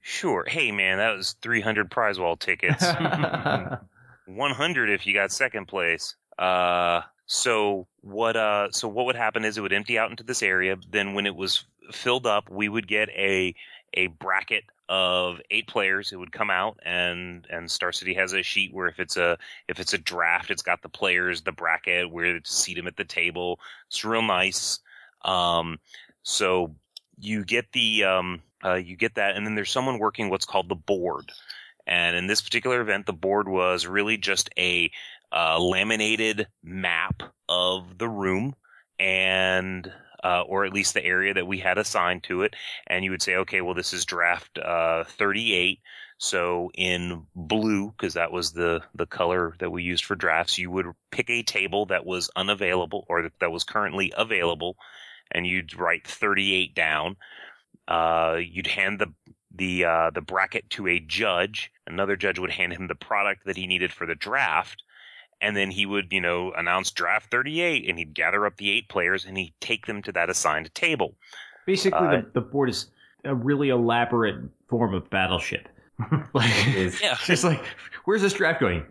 sure. Hey man, that was 300 prize wall tickets. 100 if you got second place. Uh, so what, uh, so what would happen is it would empty out into this area. Then when it was filled up, we would get a, a bracket of eight players. It would come out and, and Star City has a sheet where if it's a, if it's a draft, it's got the players, the bracket, where to seat them at the table. It's real nice. Um, so you get the, um, uh, you get that. And then there's someone working what's called the board. And in this particular event, the board was really just a uh, laminated map of the room and, uh, or at least the area that we had assigned to it. And you would say, okay, well, this is draft uh, 38. So in blue, because that was the, the color that we used for drafts, you would pick a table that was unavailable or that, was currently available, and you'd write 38 down. Uh, you'd hand the the uh, the bracket to a judge. Another judge would hand him the product that he needed for the draft, and then he would, you know, announce draft 38, and he'd gather up the eight players and he'd take them to that assigned table. Basically, Uh, the, the board is a really elaborate form of battleship. like, It is. Yeah, it's like, where's this draft going?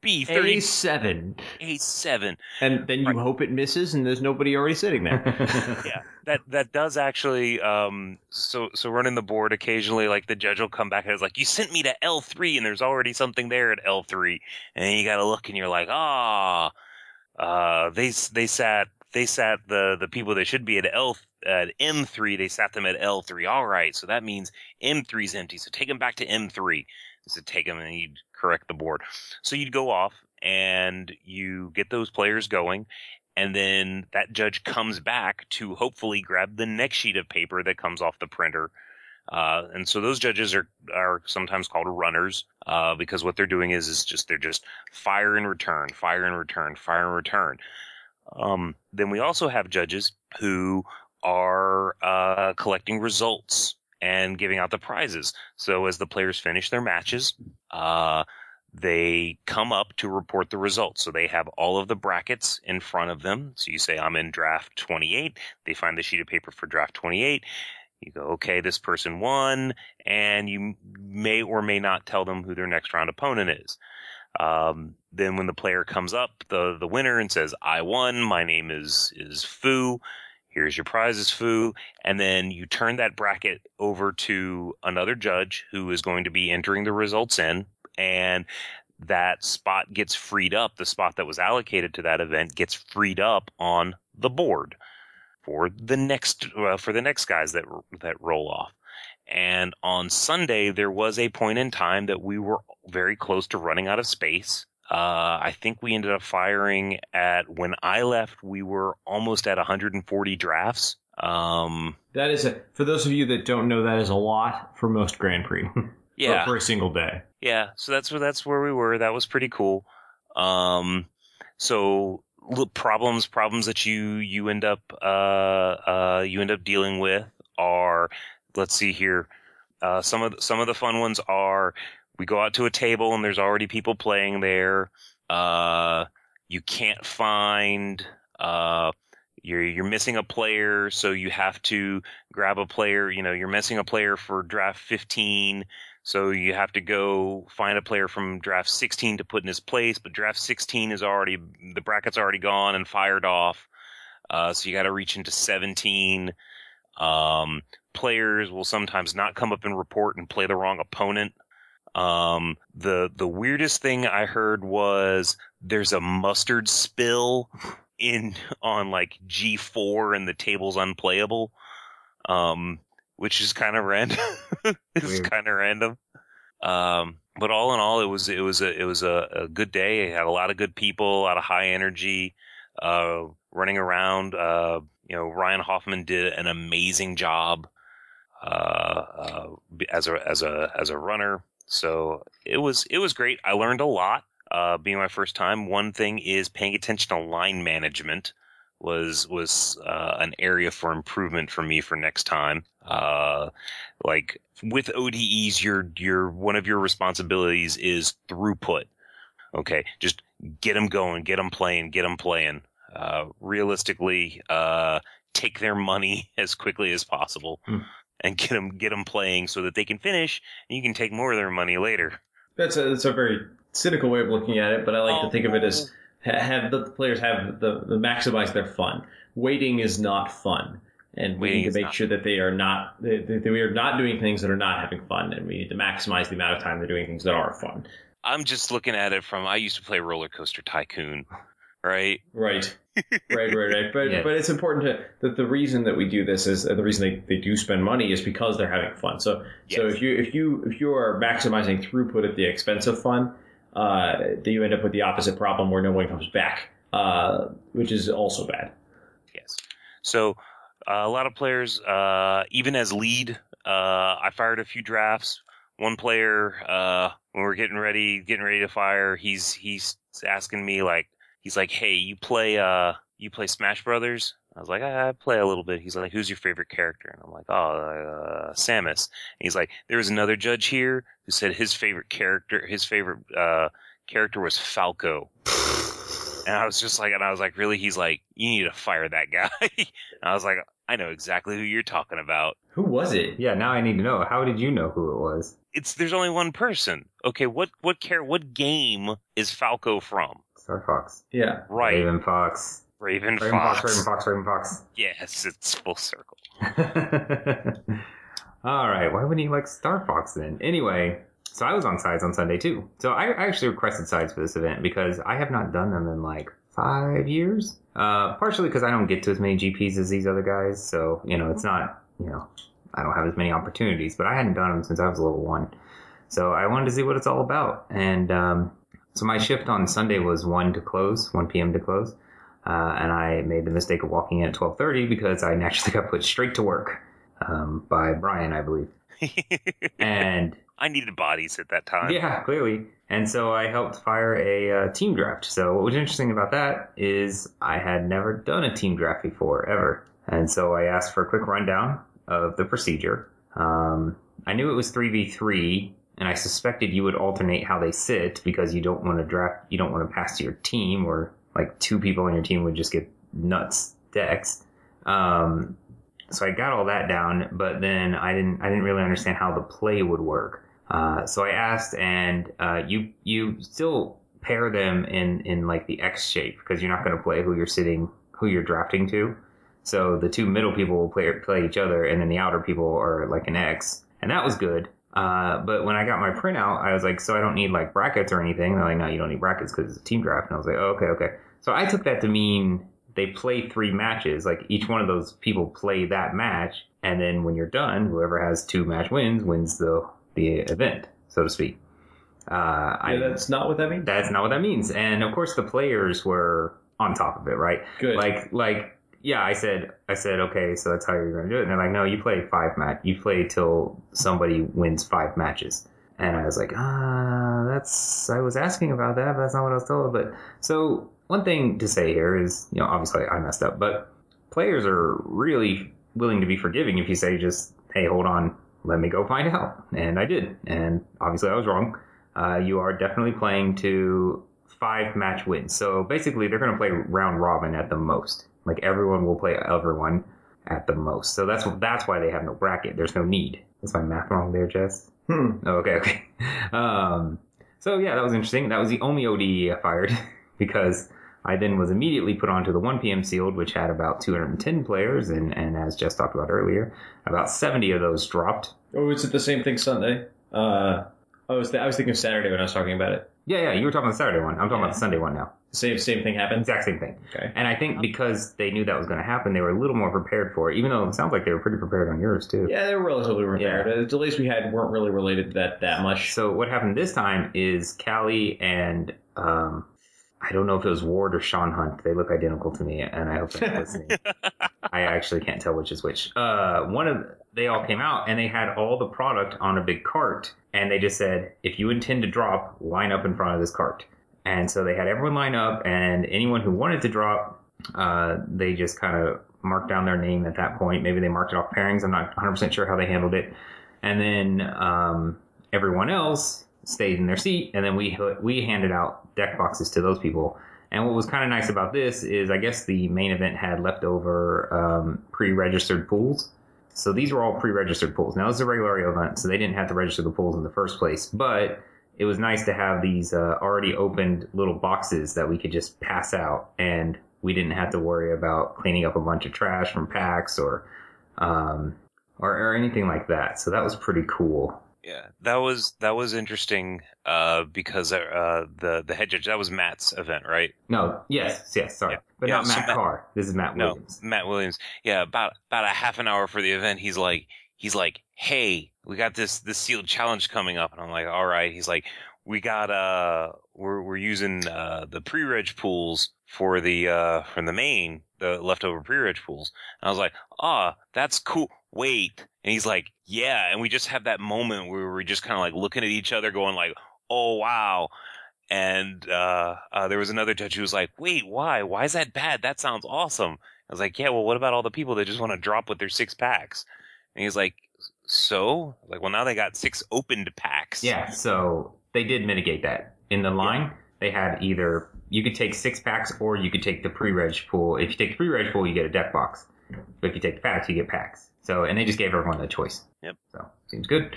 B 38 A7. seven. And then you Right. hope it misses and there's nobody already sitting there. yeah that that does actually um so so running the board occasionally like the judge will come back and it's like you sent me to l3 and there's already something there at l3 and then you gotta look and you're like ah uh they they sat they sat the the people that should be at l at m3 they sat them at l3 all right so that means m3's empty so take them back to m3 so take them and you'd correct the board so you'd go off and you get those players going and then that judge comes back to hopefully grab the next sheet of paper that comes off the printer Uh, and so those judges are are sometimes called runners uh, because what they're doing is is just they're just fire and return, fire and return, fire and return. Um, then we also have judges who are uh, collecting results and giving out the prizes. So as the players finish their matches, uh, they come up to report the results. So they have all of the brackets in front of them. So you say, I'm in draft 28. They find the sheet of paper for draft 28. You go, okay, this person won, and you may or may not tell them who their next round opponent is. Um, then when the player comes up, the, the winner and says, I won, my name is, is Foo, here's your prizes, Foo. And then you turn that bracket over to another judge who is going to be entering the results in and that spot gets freed up. The spot that was allocated to that event gets freed up on the board for the next uh, for the next guys that that roll off. And on Sunday, there was a point in time that we were very close to running out of space. Uh, I think we ended up firing at when I left, we were almost at 140 drafts. Um, that is a, for those of you that don't know, that is a lot for most Grand Prix. yeah, for, for a single day. Yeah, so that's where that's where we were. That was pretty cool. Um, so problems problems that you you end up uh, uh, you end up dealing with are let's see here. Uh, some of the, some of the fun ones are we go out to a table and there's already people playing there. Uh, you can't find uh, you're you're missing a player, so you have to grab a player. You know, you're missing a player for draft 15. So you have to go find a player from draft 16 to put in his place, but draft 16 is already the bracket's already gone and fired off. Uh, so you got to reach into 17. Um, players will sometimes not come up and report and play the wrong opponent. Um, the the weirdest thing I heard was there's a mustard spill in on like G4 and the table's unplayable. Um, which is kind of random. it's kind of random. Um, but all in all, it was it was a it was a, a, good day. It had a lot of good people, a lot of high energy, uh, running around. Uh, you know, Ryan Hoffman did an amazing job uh, uh as a as a as a runner. So it was it was great. I learned a lot. Uh, being my first time, one thing is paying attention to line management was was uh, an area for improvement for me for next time. Uh, like with ODEs, your your one of your responsibilities is throughput. Okay, just get them going, get them playing, get them playing. Uh, realistically, uh, take their money as quickly as possible hmm. And get them get them playing so that they can finish, and you can take more of their money later. That's a that's a very cynical way of looking at it, but I like oh, to think of it as oh, have the players have the, the maximize their fun. Waiting is not fun, and we Waiting need to make sure that they are not that they, we are not doing things that are not having fun, and we need to maximize the amount of time they're doing things that are fun. I'm just looking at it from I used to play Roller Coaster Tycoon, right? Right. right, right, right. But yeah. but it's important to that the reason that we do this is the reason they, they do spend money is because they're having fun. So yes. so if you if you if you are maximizing throughput at the expense of fun, uh, then you end up with the opposite problem where no one comes back, uh, which is also bad. Yes. So uh, a lot of players, uh, even as lead, uh, I fired a few drafts. One player, uh, when we're getting ready, getting ready to fire, he's he's asking me like, he's like, "Hey, you play uh you play Smash Brothers?" I was like, I, play a little bit. He's like, who's your favorite character? And I'm like, oh, uh, Samus. And he's like, there was another judge here who said his favorite character, his favorite uh, character was Falco. and I was just like, and I was like, really? He's like, you need to fire that guy. and I was like, I know exactly who you're talking about. Who was it? Yeah, now I need to know. How did you know who it was? It's there's only one person. Okay, what what care what game is Falco from? Star Fox. Yeah. Right. Raven Fox. Raven, Raven Fox. Fox. Raven Fox. Raven Fox. Yes, it's full circle. All right. Why wouldn't you like Star Fox then? Anyway, so I was on sides on Sunday too. So I, I actually requested sides for this event because I have not done them in like five years. Uh, partially because I don't get to as many GPs as these other guys. So, you know, it's not, you know, I don't have as many opportunities, but I hadn't done them since I was level one. So I wanted to see what it's all about. And, um, so my shift on Sunday was 1 to close, 1 p.m. to close. Uh, and I made the mistake of walking in at 12:30 because I naturally got put straight to work. um, by Brian, I believe. and I needed bodies at that time. Yeah, clearly. And so I helped fire a uh, team draft. So what was interesting about that is I had never done a team draft before, ever. And so I asked for a quick rundown of the procedure. Um, I knew it was 3v3, and I suspected you would alternate how they sit because you don't want to draft, you don't want to pass to your team, or like two people on your team would just get nuts decks. Um, so I got all that down, but then I didn't, I didn't really understand how the play would work. Uh, so I asked, and uh, you you still pair them in in like the X shape because you're not going to play who you're sitting, who you're drafting to. So the two middle people will play play each other, and then the outer people are like an X, and that was good. Uh, but when I got my printout, I was like, so I don't need like brackets or anything. They're like, no, you don't need brackets because it's a team draft. And I was like, oh, okay, okay. So I took that to mean they play three matches. Like each one of those people play that match, and then when you're done, whoever has two match wins wins the the event, so to speak. Uh, yeah, I, that's not what that means. That's not what that means. And of course, the players were on top of it, right? Good. Like, like, yeah, I said, I said, okay, so that's how you're going to do it. And they're like, no, you play five match, you play till somebody wins five matches. And I was like, ah, that's, I was asking about that, but that's not what I was told. But so one thing to say here is, you know, obviously I messed up, but players are really willing to be forgiving if you say just, hey, hold on, let me go find out. And I did. And obviously I was wrong. Uh, you are definitely playing to five match wins. So basically they're going to play round robin at the most. Like everyone will play everyone at the most. So that's that's why they have no bracket. There's no need. Is my math wrong there, Jess? Hmm. Oh, okay, okay. Um, so yeah, that was interesting. That was the only ODE I fired because I then was immediately put onto the 1 p.m. sealed, which had about 210 players, and, and as Jess talked about earlier, about 70 of those dropped. Oh, is it the same thing Sunday? Uh, I was th- I was thinking of Saturday when I was talking about it. Yeah, yeah, you were talking about the Saturday one. I'm talking about the Sunday one now. Same same thing happened. Exact same thing. Okay. And I think because they knew that was going to happen, they were a little more prepared for it. Even though it sounds like they were pretty prepared on yours too. Yeah, they were relatively prepared. Yeah. The delays we had weren't really related to that that much. So what happened this time is Callie and um, I don't know if it was Ward or Sean Hunt. They look identical to me, and I hope they're listening. I actually can't tell which is which. Uh, one of they all came out and they had all the product on a big cart, and they just said, "If you intend to drop, line up in front of this cart." And so they had everyone line up, and anyone who wanted to drop, uh, they just kind of marked down their name at that point. Maybe they marked it off pairings. I'm not 100% sure how they handled it. And then um, everyone else stayed in their seat, and then we we handed out deck boxes to those people. And what was kind of nice about this is, I guess the main event had leftover um, pre-registered pools. So these were all pre-registered pools. Now this is a regular event, so they didn't have to register the pools in the first place. But it was nice to have these uh, already opened little boxes that we could just pass out, and we didn't have to worry about cleaning up a bunch of trash from packs or um, or, or anything like that. So that was pretty cool. Yeah, that was that was interesting uh, because uh, the the head judge that was Matt's event, right? No, yes, yes, sorry, yeah. but yeah, not Matt so Carr. This is Matt Williams. No, Matt Williams. Yeah, about about a half an hour for the event, he's like he's like, hey, we got this this sealed challenge coming up, and I'm like, all right. He's like, we got uh, we're we're using uh the pre-reg pools for the uh from the main the leftover pre-reg pools. And I was like, ah, oh, that's cool. Wait, and he's like, yeah. And we just have that moment where we're just kind of like looking at each other going like, oh, wow. And, uh, uh, there was another judge who was like, wait, why? Why is that bad? That sounds awesome. I was like, yeah, well, what about all the people that just want to drop with their six packs? And he's like, so? Like, well, now they got six opened packs. Yeah, so they did mitigate that. In the line, yeah. they had either, you could take six packs or you could take the pre-reg pool. If you take the pre-reg pool, you get a deck box. But if you take the packs, you get packs. So, and they just gave everyone a choice. Yep. So, seems good.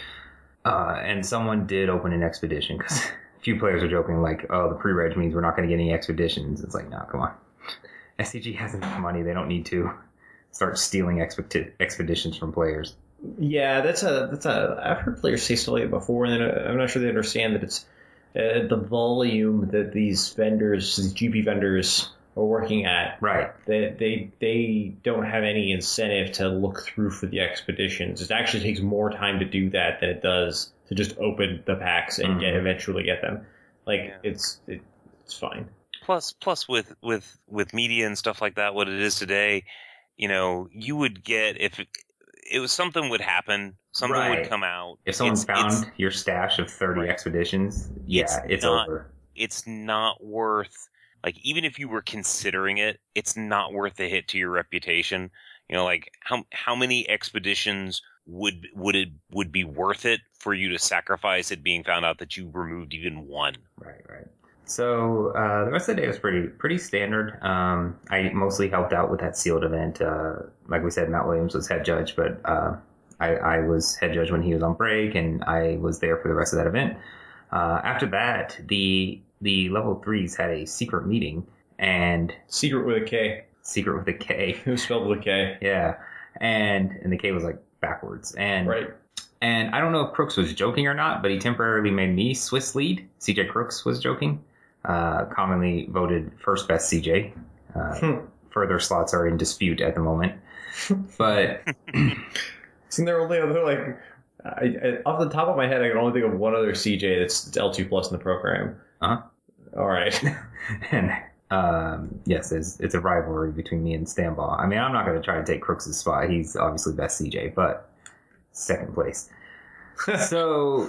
Uh, and someone did open an expedition because a few players are joking like, oh, the pre-reg means we're not going to get any expeditions. It's like, no, come on. SCG has enough money. They don't need to start stealing expedi- expeditions from players. Yeah, that's a that's a. I've heard players say stuff like before, and then uh, I'm not sure they understand that it's uh, the volume that these vendors, these GP vendors, are working at. Right. They, they they don't have any incentive to look through for the expeditions. It actually takes more time to do that than it does to just open the packs and mm-hmm. get eventually get them. Like yeah. it's it, it's fine. Plus plus with with with media and stuff like that, what it is today, you know, you would get if it was something would happen. Something Right. would come out. If someone It's- found it's- your stash of 30 Right. expeditions, yeah, It's it's, not- over. it's not worth like even if you were considering it, it's not worth the hit to your reputation. You know, like how how many expeditions would would it would be worth it for you to sacrifice it being found out that you removed even one? Right, right. So uh, the rest of the day was pretty pretty standard. Um, I mostly helped out with that sealed event. Uh, like we said, Matt Williams was head judge, but uh, I, I was head judge when he was on break, and I was there for the rest of that event. Uh, after that, the the level threes had a secret meeting, and Secret with a K. secret with a K. It was spelled with a K. Yeah, and and the K was like backwards, and Right. and I don't know if Crooks was joking or not, but he temporarily made me Swiss lead. CJ Crooks was joking. Uh, commonly voted first best CJ. Uh, Hmm. further slots are in dispute at the moment. But Isn't there only other like I, I, off the top of my head, I can only think of one other CJ that's L two plus in the program. Uh-huh. All right. and um, yes, it's, it's a rivalry between me and Stanball. I mean, I'm not going to try to take Crooks' spot. He's obviously best CJ, but second place. So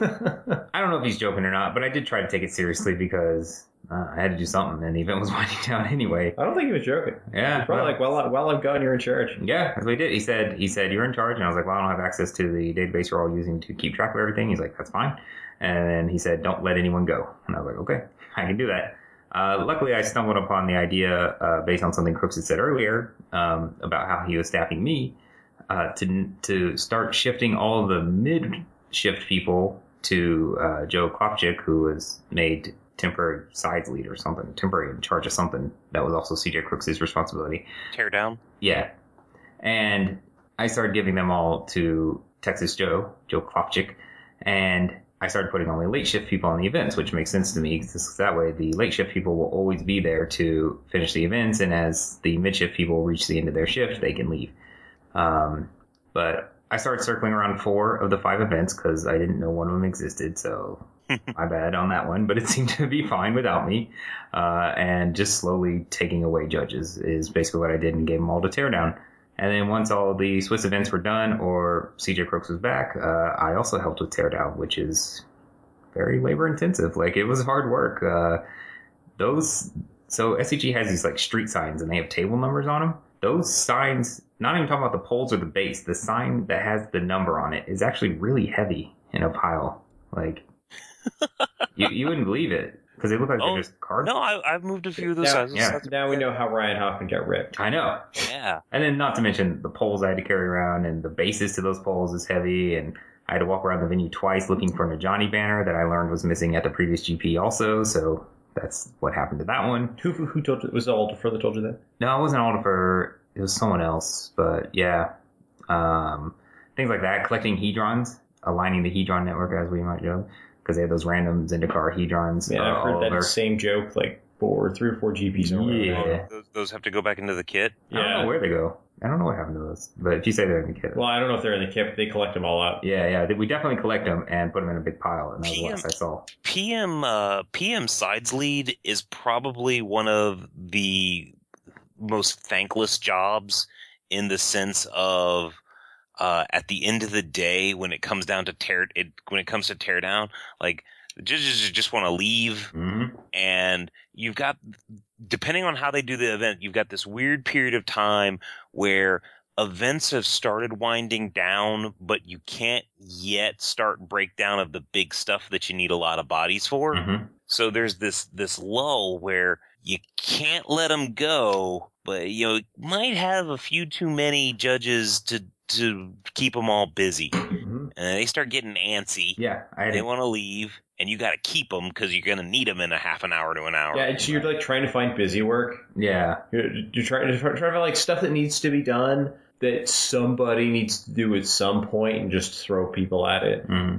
I don't know if he's joking or not, but I did try to take it seriously because uh, I had to do something, and the event was winding down anyway. I don't think he was joking. Yeah, He's probably well- like, well, I- well, I've gone. You're in charge. Yeah, that's what he did. He said, he said, you're in charge. And I was like, well, I don't have access to the database you're all using to keep track of everything. He's like, that's fine. And then he said, don't let anyone go. And I was like, okay, I can do that. Uh, luckily, I stumbled upon the idea uh, based on something Crooks had said earlier um, about how he was staffing me uh, to to start shifting all the mid shift people to uh, Joe Klopchik, who was made temporary sides lead or something, temporary in charge of something that was also CJ Crooks' responsibility. Tear down. Yeah. And I started giving them all to Texas Joe, Joe Klopchik, and I started putting only late shift people on the events, which makes sense to me because that way the late shift people will always be there to finish the events, and as the mid shift people reach the end of their shift, they can leave. Um, but I started circling around four of the five events because I didn't know one of them existed, so my bad on that one, but it seemed to be fine without me. Uh, and just slowly taking away judges is basically what I did and gave them all to teardown. And then once all the Swiss events were done or CJ Crooks was back, uh, I also helped with teardown, which is very labor intensive. Like it was hard work. Uh, those, so SCG has these like street signs and they have table numbers on them. Those signs, not even talking about the poles or the base, the sign that has the number on it is actually really heavy in a pile. Like, you, you wouldn't believe it because they look like Oh, they're just carved. No, I, I've moved a few of those Now, sizes. yeah. Now we know how Ryan Hoffman got ripped. I know. yeah. And then not to mention the poles I had to carry around and the bases to those poles is heavy and I had to walk around the venue twice looking for a Johnny banner that I learned was missing at the previous GP also, so that's what happened to that one. Who who told you? Was it Alder that told you that? No, it wasn't Aldifer, it was someone else, but yeah. Um, things like that, collecting hedrons, aligning the hedron network as we might joke, because they have those random Zendikar hedrons. Yeah, uh, I've heard that over. same joke like four, three or four GPs. in. Yeah. Those, those have to go back into the kit. I don't Yeah. know where they go. I don't know what happened to those, but if you say they're in the kit. Well, I don't know if they're in the kit, but they collect them all up. Yeah, yeah. We definitely collect them and put them in a big pile, and that was the PM last I saw. PM uh, PM sides lead is probably one of the most thankless jobs in the sense of uh, at the end of the day when it comes down to tear it when it comes to tear down like the judges just want to leave. Hmm and you've got depending on how they do the event you've got this weird period of time where events have started winding down but you can't yet start breakdown of the big stuff that you need a lot of bodies for. Hmm so there's this this lull where you can't let them go but you know might have a few too many judges to to keep them all busy Mm-hmm. and they start getting antsy Yeah, I they want to leave and you got to keep them because you're going to need them in a half an hour to an hour Yeah, and so you're like trying to find busy work. yeah, You're, you're trying to try, trying to find like stuff that needs to be done that somebody needs to do at some point, and just throw people at it. hmm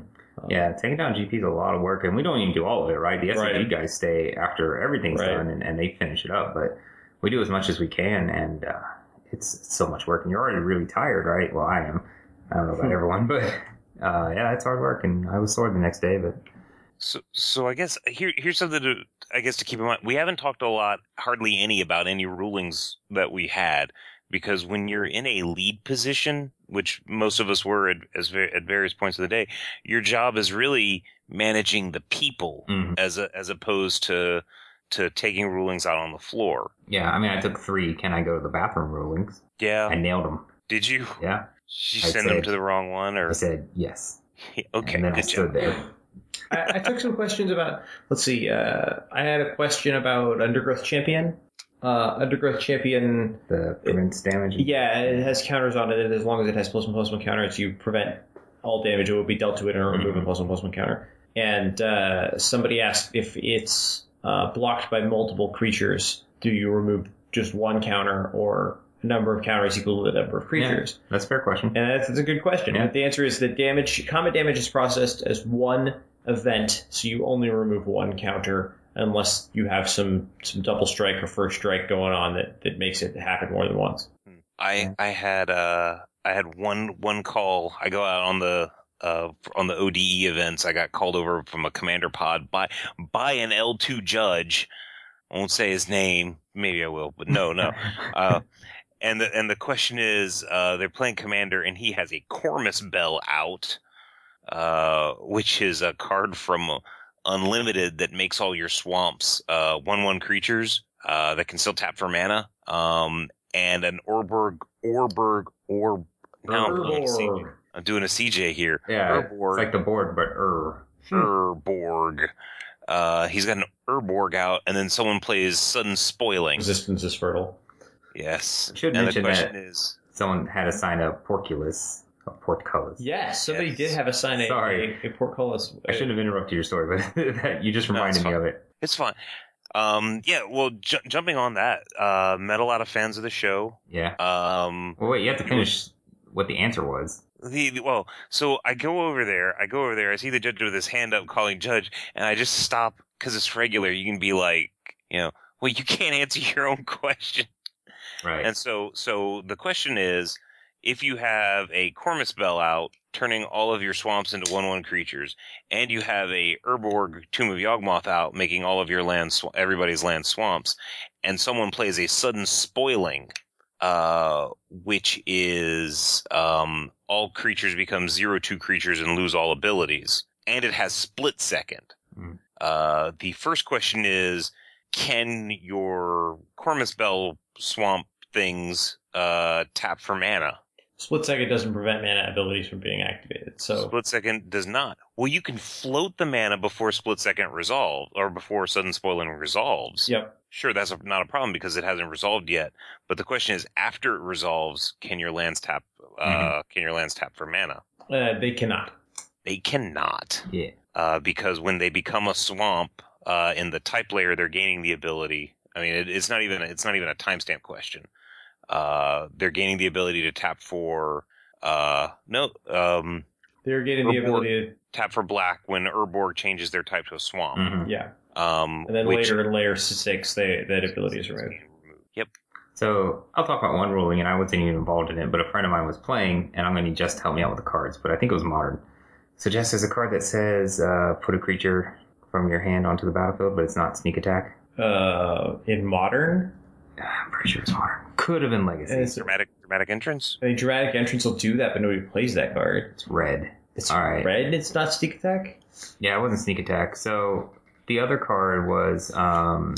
yeah. Taking down GP is a lot of work, and we don't even do all of it, right? The SCG Right. guys stay after everything's Right. done, and, and they finish it up. But we do as much as we can, and uh, it's, it's so much work. And you're already really tired, right? Well, I am. I don't know about everyone, but uh, yeah, it's hard work, and I was sore the next day, but so so i guess here here's something to i guess to keep in mind we haven't talked a lot hardly any about any rulings that we had because when you're in a lead position, which most of us were at, as at various points of the day, your job is really managing the people Mhm. as a, as opposed to to taking rulings out on the floor. Yeah, I mean, I took three. Can I go to the bathroom rulings? Yeah, I nailed them. did you? Yeah, Did you I send them to the wrong one, or I said yes, okay? and then I good stood job. there. I, I took some questions about. Let's see. Uh, I had a question about Undergrowth Champion. Uh, Undergrowth Champion. The prevents damage. Yeah, it has counters on it, and as long as it has plus one plus one counters, you prevent all damage that will be dealt to it and remove a plus one plus one counter. And uh, somebody asked if it's uh, blocked by multiple creatures, do you remove just one counter or a number of counters equal to the number of creatures? Yeah, That's a fair question. And that's, that's a good question. Yeah. But the answer is that damage, combat damage is processed as one event, so you only remove one counter unless you have some, some double strike or first strike going on that, that makes it happen more than once. I I had uh I had one one call. I go out on the uh on the ODE events. I got called over from a commander pod by by an L two judge. I won't say his name. Maybe I will, but no, no. Uh, and the and the question is, uh, they're playing commander, and he has a Kormus Bell out, uh, which is a card from Unlimited that makes all your swamps uh one one creatures uh that can still tap for mana. Um, and an Orberg Orberg Orb. Now I'm doing a CJ Urborg. I'm doing a CJ here. Yeah, Urborg. it's like the board, but er. Urborg. Uh, he's got an Urborg out, and then someone plays sudden spoiling. Resistance is fertile. Yes. I should and the mention question that- is, Someone had assigned a porculus, a portcullis. Yes, somebody Yes. did have a sign a, Sorry. a, a portcullis. I shouldn't have interrupted your story, but that, you just No, it's reminded me fine. of it. it's fine. Um, yeah. Well, ju- jumping on that, uh, met a lot of fans of the show. Yeah. Um, Well, wait, you have to finish what the answer was. The, well, so I go over there. I go over there. I see the judge with his hand up, calling judge, and I just stop because it's regular. You can be like, you know, well, you can't answer your own question. Right. And so, so the question is, if you have a Kormus Bell out, turning all of your swamps into one-one creatures, and you have a Urborg Tomb of Yawgmoth out, making all of your land, sw- everybody's land swamps, and someone plays a sudden spoiling, uh, which is um, all creatures become zero-two creatures and lose all abilities, and it has split second. Mm. Uh, the first question is, can your Kormus Bell swamp things uh, tap for mana? Split second doesn't prevent mana abilities from being activated. So Split second does not. Well, you can float the mana before split second resolve or before sudden spoiling resolves. yep. Sure, that's a, not a problem because it hasn't resolved yet. But the question is, after it resolves, can your lands tap? Uh, Mhm. Can your lands tap for mana? Uh, they cannot. They cannot. yeah. uh, because when they become a swamp uh, in the type layer, they're gaining the ability. I mean, it, it's not even it's not even a timestamp question. Uh, they're gaining the ability to tap for uh, no um, They're getting the ability to tap for black when Urborg changes their type to a swamp. Mhm. yeah. Um, And then which- later in layer six, they that ability is removed. Yep. So I'll talk about one ruling, and I wasn't even involved in it, but a friend of mine was playing, and I'm going to need Jess to help me out with the cards, but I think it was modern. So Jess has a card that says uh, put a creature from your hand onto the battlefield, but it's not sneak attack. Uh, in modern, I'm pretty sure it's modern. Could have been legacy. it's, Dramatic dramatic entrance. I mean, dramatic entrance will do that, but nobody plays that card. It's red. It's All right. red. It's not sneak attack. Yeah, it wasn't sneak attack. So the other card was um,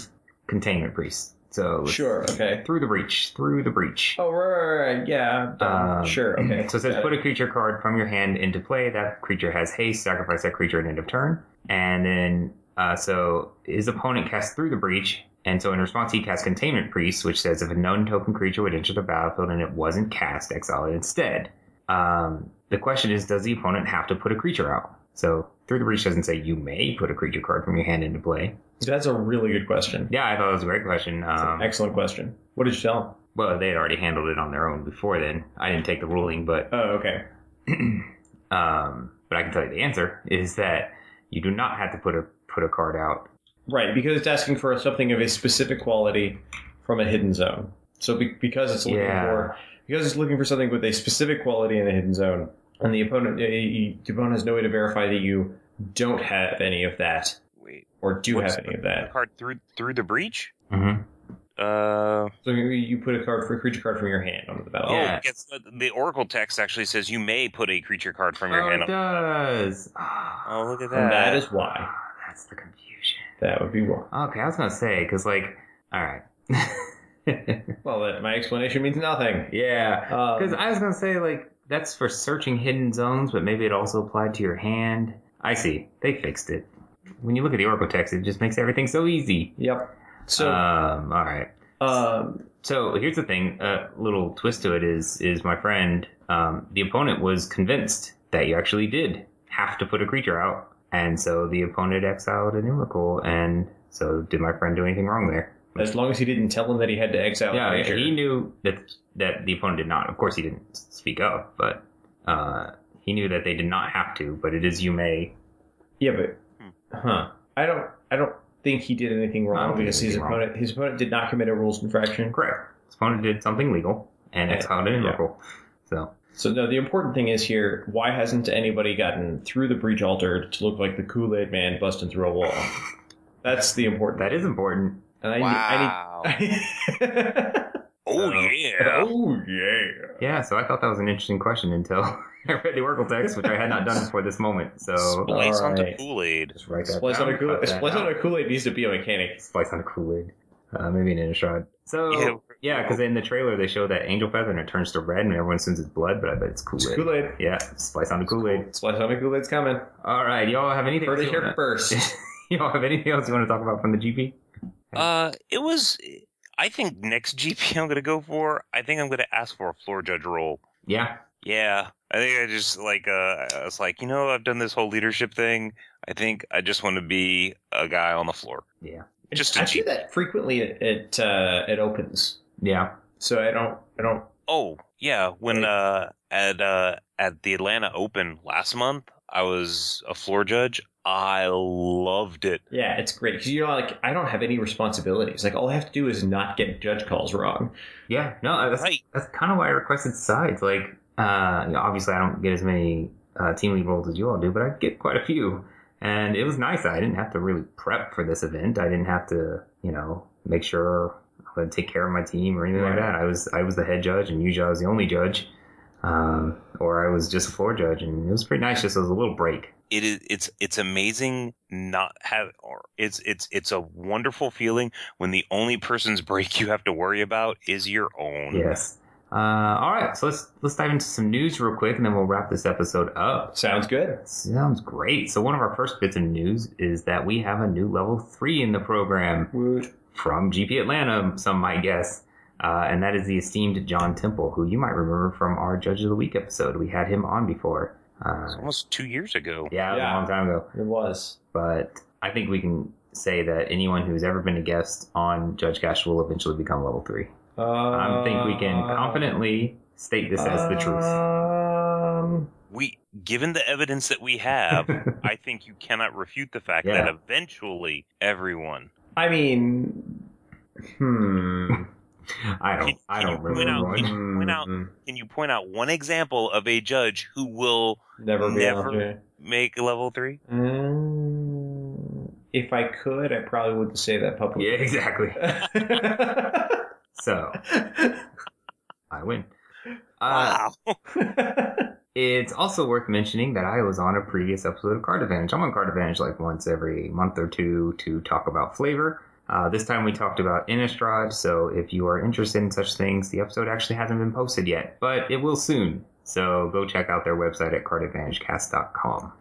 containment priest. So Sure. Okay. through the breach, through the breach. Oh, right, right, right. Yeah. Um, sure. Okay. So it says Got put a creature card from your hand into play. That creature has haste. Sacrifice that creature at end of turn. And then, uh, so his opponent casts through the breach. And so in response, he casts Containment Priest, which says if a nontoken creature would enter the battlefield and it wasn't cast, exile it instead. Um, the question is, does the opponent have to put a creature out? So through the breach doesn't say you may put a creature card from your hand into play. That's a really good question. Yeah, I thought it was a great question. Um, excellent question. What did you tell them? well, they had already handled it on their own before then. I didn't take the ruling, but Oh, okay. um, but I can tell you the answer is that you do not have to put a put a card out. Right, because it's asking for something of a specific quality from a hidden zone. So be- because it's looking Yeah. for because it's looking for something with a specific quality in a hidden zone, and the opponent uh, you- the opponent has no way to verify that you don't have any of that Wait, or do have any of the that. card through through the breach? Mm-hmm. Uh, So you- you put a card for a creature card from your hand onto the battle. oh, Yeah. it's, the Oracle text actually says you may put a creature card from your oh, hand. it does. Oh, look at that. and that. that is why. Ah, That's the confusion. That would be wrong. Okay, I was gonna say because like, all right. Well, that, my explanation means nothing. yeah, Um, because I was gonna say like that's for searching hidden zones, but maybe it also applied to your hand. I see. They fixed it. When you look at the Oracle text, it just makes everything so easy. Yep. So, um, all right. um, So here's the thing. A little twist to it is is my friend. Um, the opponent was convinced that you actually did have to put a creature out, and so the opponent exiled an Emrakul, and so did my friend do anything wrong there? As long as he didn't tell him that he had to exile yeah, creature. he knew that that the opponent did not. Of course, he didn't speak up, but uh, he knew that they did not have to. But it is you may. Yeah, but huh? I don't. I don't think he did anything wrong because he his anything wrong. opponent his opponent did not commit a rules infraction. Correct. His opponent did something legal and Yeah. exiled an Yeah. Emrakul. So So no, the important thing is here: why hasn't anybody gotten through the breach altar to look like the Kool Aid Man busting through a wall? That's the important. that is important. And I wow. need. I need oh, So- yeah. oh yeah. Yeah, so I thought that was an interesting question until I read the Oracle text, which I had not done before this moment. So Splice onto Alright. Kool-Aid. just write that Splice down. on a Kool cut that Splice on out. a Kool Aid needs to be a mechanic. Splice on a Kool-Aid. Uh, maybe an Innistrad. So Yeah. yeah, because in the trailer they show that angel feather and it turns to red and everyone assumes it's blood, but I bet it's Kool-Aid. Kool Aid. Yeah, splice on the Kool-Aid. Splice on a Kool Aid's coming. All right, y'all have anything? Heard it here first. y'all have anything else you want to talk about from the GP? Uh, it was. I think next GP I'm gonna go for. I think I'm gonna ask for a floor judge role. Yeah, Yeah, I think I just like. Uh, I was like, you know, I've done this whole leadership thing. I think I just want to be a guy on the floor. yeah, Just a I see that frequently at at, uh, at opens. yeah. So I don't. I don't. Oh yeah, when uh at uh at the Atlanta Open last month, I was a floor judge. I loved it. Yeah, it's great because you're like, I don't have any responsibilities. Like all I have to do is not get judge calls wrong. Yeah, no, that's Right. that's kind of why I requested sides. Like, uh, you know, obviously I don't get as many uh, team lead roles as you all do, but I get quite a few, and it was nice. I didn't have to really prep for this event. I didn't have to, you know, make sure I would take care of my team or anything like that. I was I was the head judge, and usually I was the only judge, um, or I was just a floor judge, and it was pretty nice. Just as a little break. It is it's it's amazing not have or it's it's it's a wonderful feeling when the only person's break you have to worry about is your own. Yes. Uh, all right, so let's let's dive into some news real quick, and then we'll wrap this episode up. Sounds good. Sounds great. So one of our first bits of news is that we have a new level three in the program Woot. from GP Atlanta, some might guess. Uh, and that is the esteemed John Temple, who you might remember from our Judge of the Week episode. We had him on before. It's Uh, almost two years ago. yeah, Yeah. a long time ago. It was. But I think we can say that anyone who's ever been a guest on Judgecast will eventually become level three. Uh, I think we can confidently state this as the truth. Um, We given the evidence that we have, I think you cannot refute the fact Yeah. that eventually everyone I mean, hmm. I don't. I Can don't you point remember out- one. can you point out- Hmm. can you point out one example of a judge who will Never be Never. able to. make level three? Um, if I could, I probably wouldn't say that publicly. Yeah, exactly. So I win. Uh, wow. It's also worth mentioning that I was on a previous episode of Card Advantage. I'm on Card Advantage like once every month or two to talk about flavor. Uh, this time we talked about Innistrad, so if you are interested in such things, the episode actually hasn't been posted yet, but it will soon. So go check out their website at cardadvantagecast.com.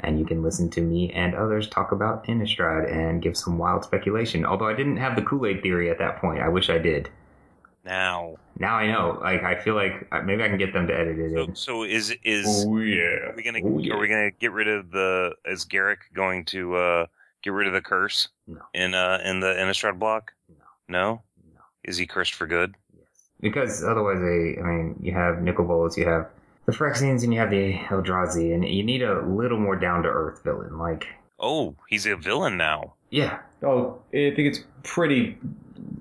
And you can listen to me and others talk about Innistrad and give some wild speculation. Although I didn't have the Kool-Aid theory at that point. I wish I did. Now, Now I know. Like I feel like uh, maybe I can get them to edit it so, in. so is is oh yeah. are we gonna Oh, yeah. are we gonna get rid of the is Garruk going to uh get rid of the curse No. in uh in the Innistrad block? No. No? No. Is he cursed for good? Yes. Because otherwise, they, I mean, you have Nicol Bolas, you have the Phyrexians, and you have the Eldrazi, and you need a little more down to earth villain. Like, Oh, he's a villain now. yeah, Oh, I think it's pretty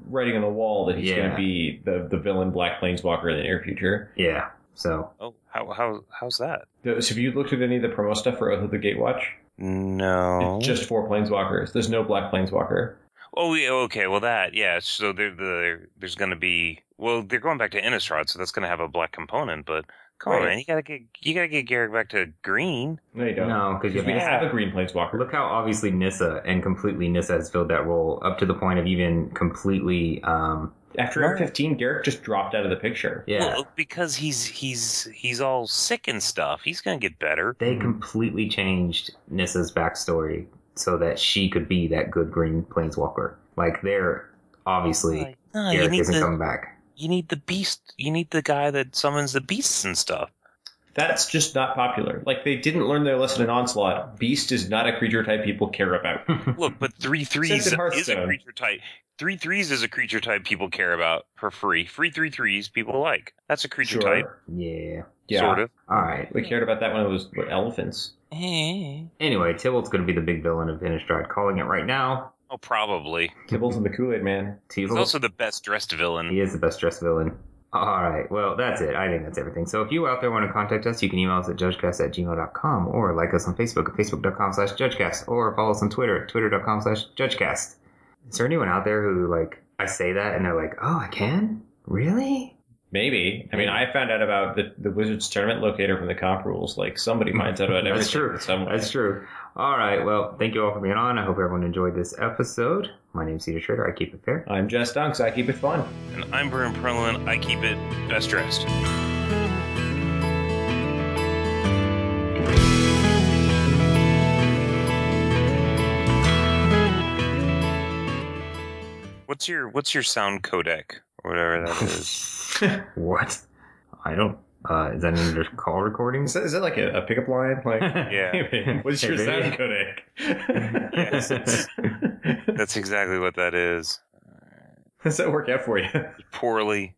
writing on the wall that he's going to be the the villain Black Planeswalker in the near future. yeah. So, Oh, how how how's that? So have you looked at any of the promo stuff for Oath of the Gatewatch? No. It's just four Planeswalkers. There's no Black Planeswalker. Oh, yeah, okay. Well, that yeah. So there, there there's going to be well, they're going back to Innistrad, so that's going to have a black component. But come on, man, you gotta get you gotta get Garruk back to green. No, you don't. No, because we have a green planeswalker. Look how obviously Nissa and completely Nissa has filled that role up to the point of even completely, um, After Air 15, Garruk just dropped out of the picture. yeah. Well, because he's he's he's all sick and stuff. He's going to get better. they completely changed Nissa's backstory so that she could be that good green planeswalker. Like they're obviously Like, no, you Garruk need isn't the coming back. you need the beast. You need the guy that summons the beasts and stuff. That's just not popular. Like they didn't learn their lesson in Onslaught. Beast is not a creature type people care about. Look, but three threes Except is a creature type. Three threes is a creature type people care about for free. Free three threes people like. That's a creature type, Yeah. Yeah. sort of. All right. We cared about that when it was what, elephants. Eh. Anyway, Tibalt's going to be the big villain of Innistrad. Calling it right now. Oh, probably. Kibbles and the Kool Aid Man. He's also the best dressed villain. He is the best dressed villain. All right. Well, that's it. I think that's everything. So if you out there want to contact us, you can email us at judgecast at gmail.com or like us on Facebook at facebook.com slash judgecast or follow us on Twitter at twitter.com slash judgecast. Is there anyone out there who, like, I say that and they're like, oh, I can? Really? Maybe. I mean, I found out about the, the Wizards tournament locator from the comp rules. Like somebody finds out about everything. That's true. Somewhere. That's true. All right. Well, thank you all for being on. I hope everyone enjoyed this episode. My name's Cedar Trader. I keep it fair. I'm Jess Dunks. I keep it fun. And I'm Brian Perlin. I keep it best dressed. What's your what's your sound codec or whatever that is? What? I don't. Uh, is that under call recordings? Is that, is that like a, a pickup line? Like, Yeah. what's your sound codec? Yes, it's- That's exactly what that is. Does that work out for you? Poorly.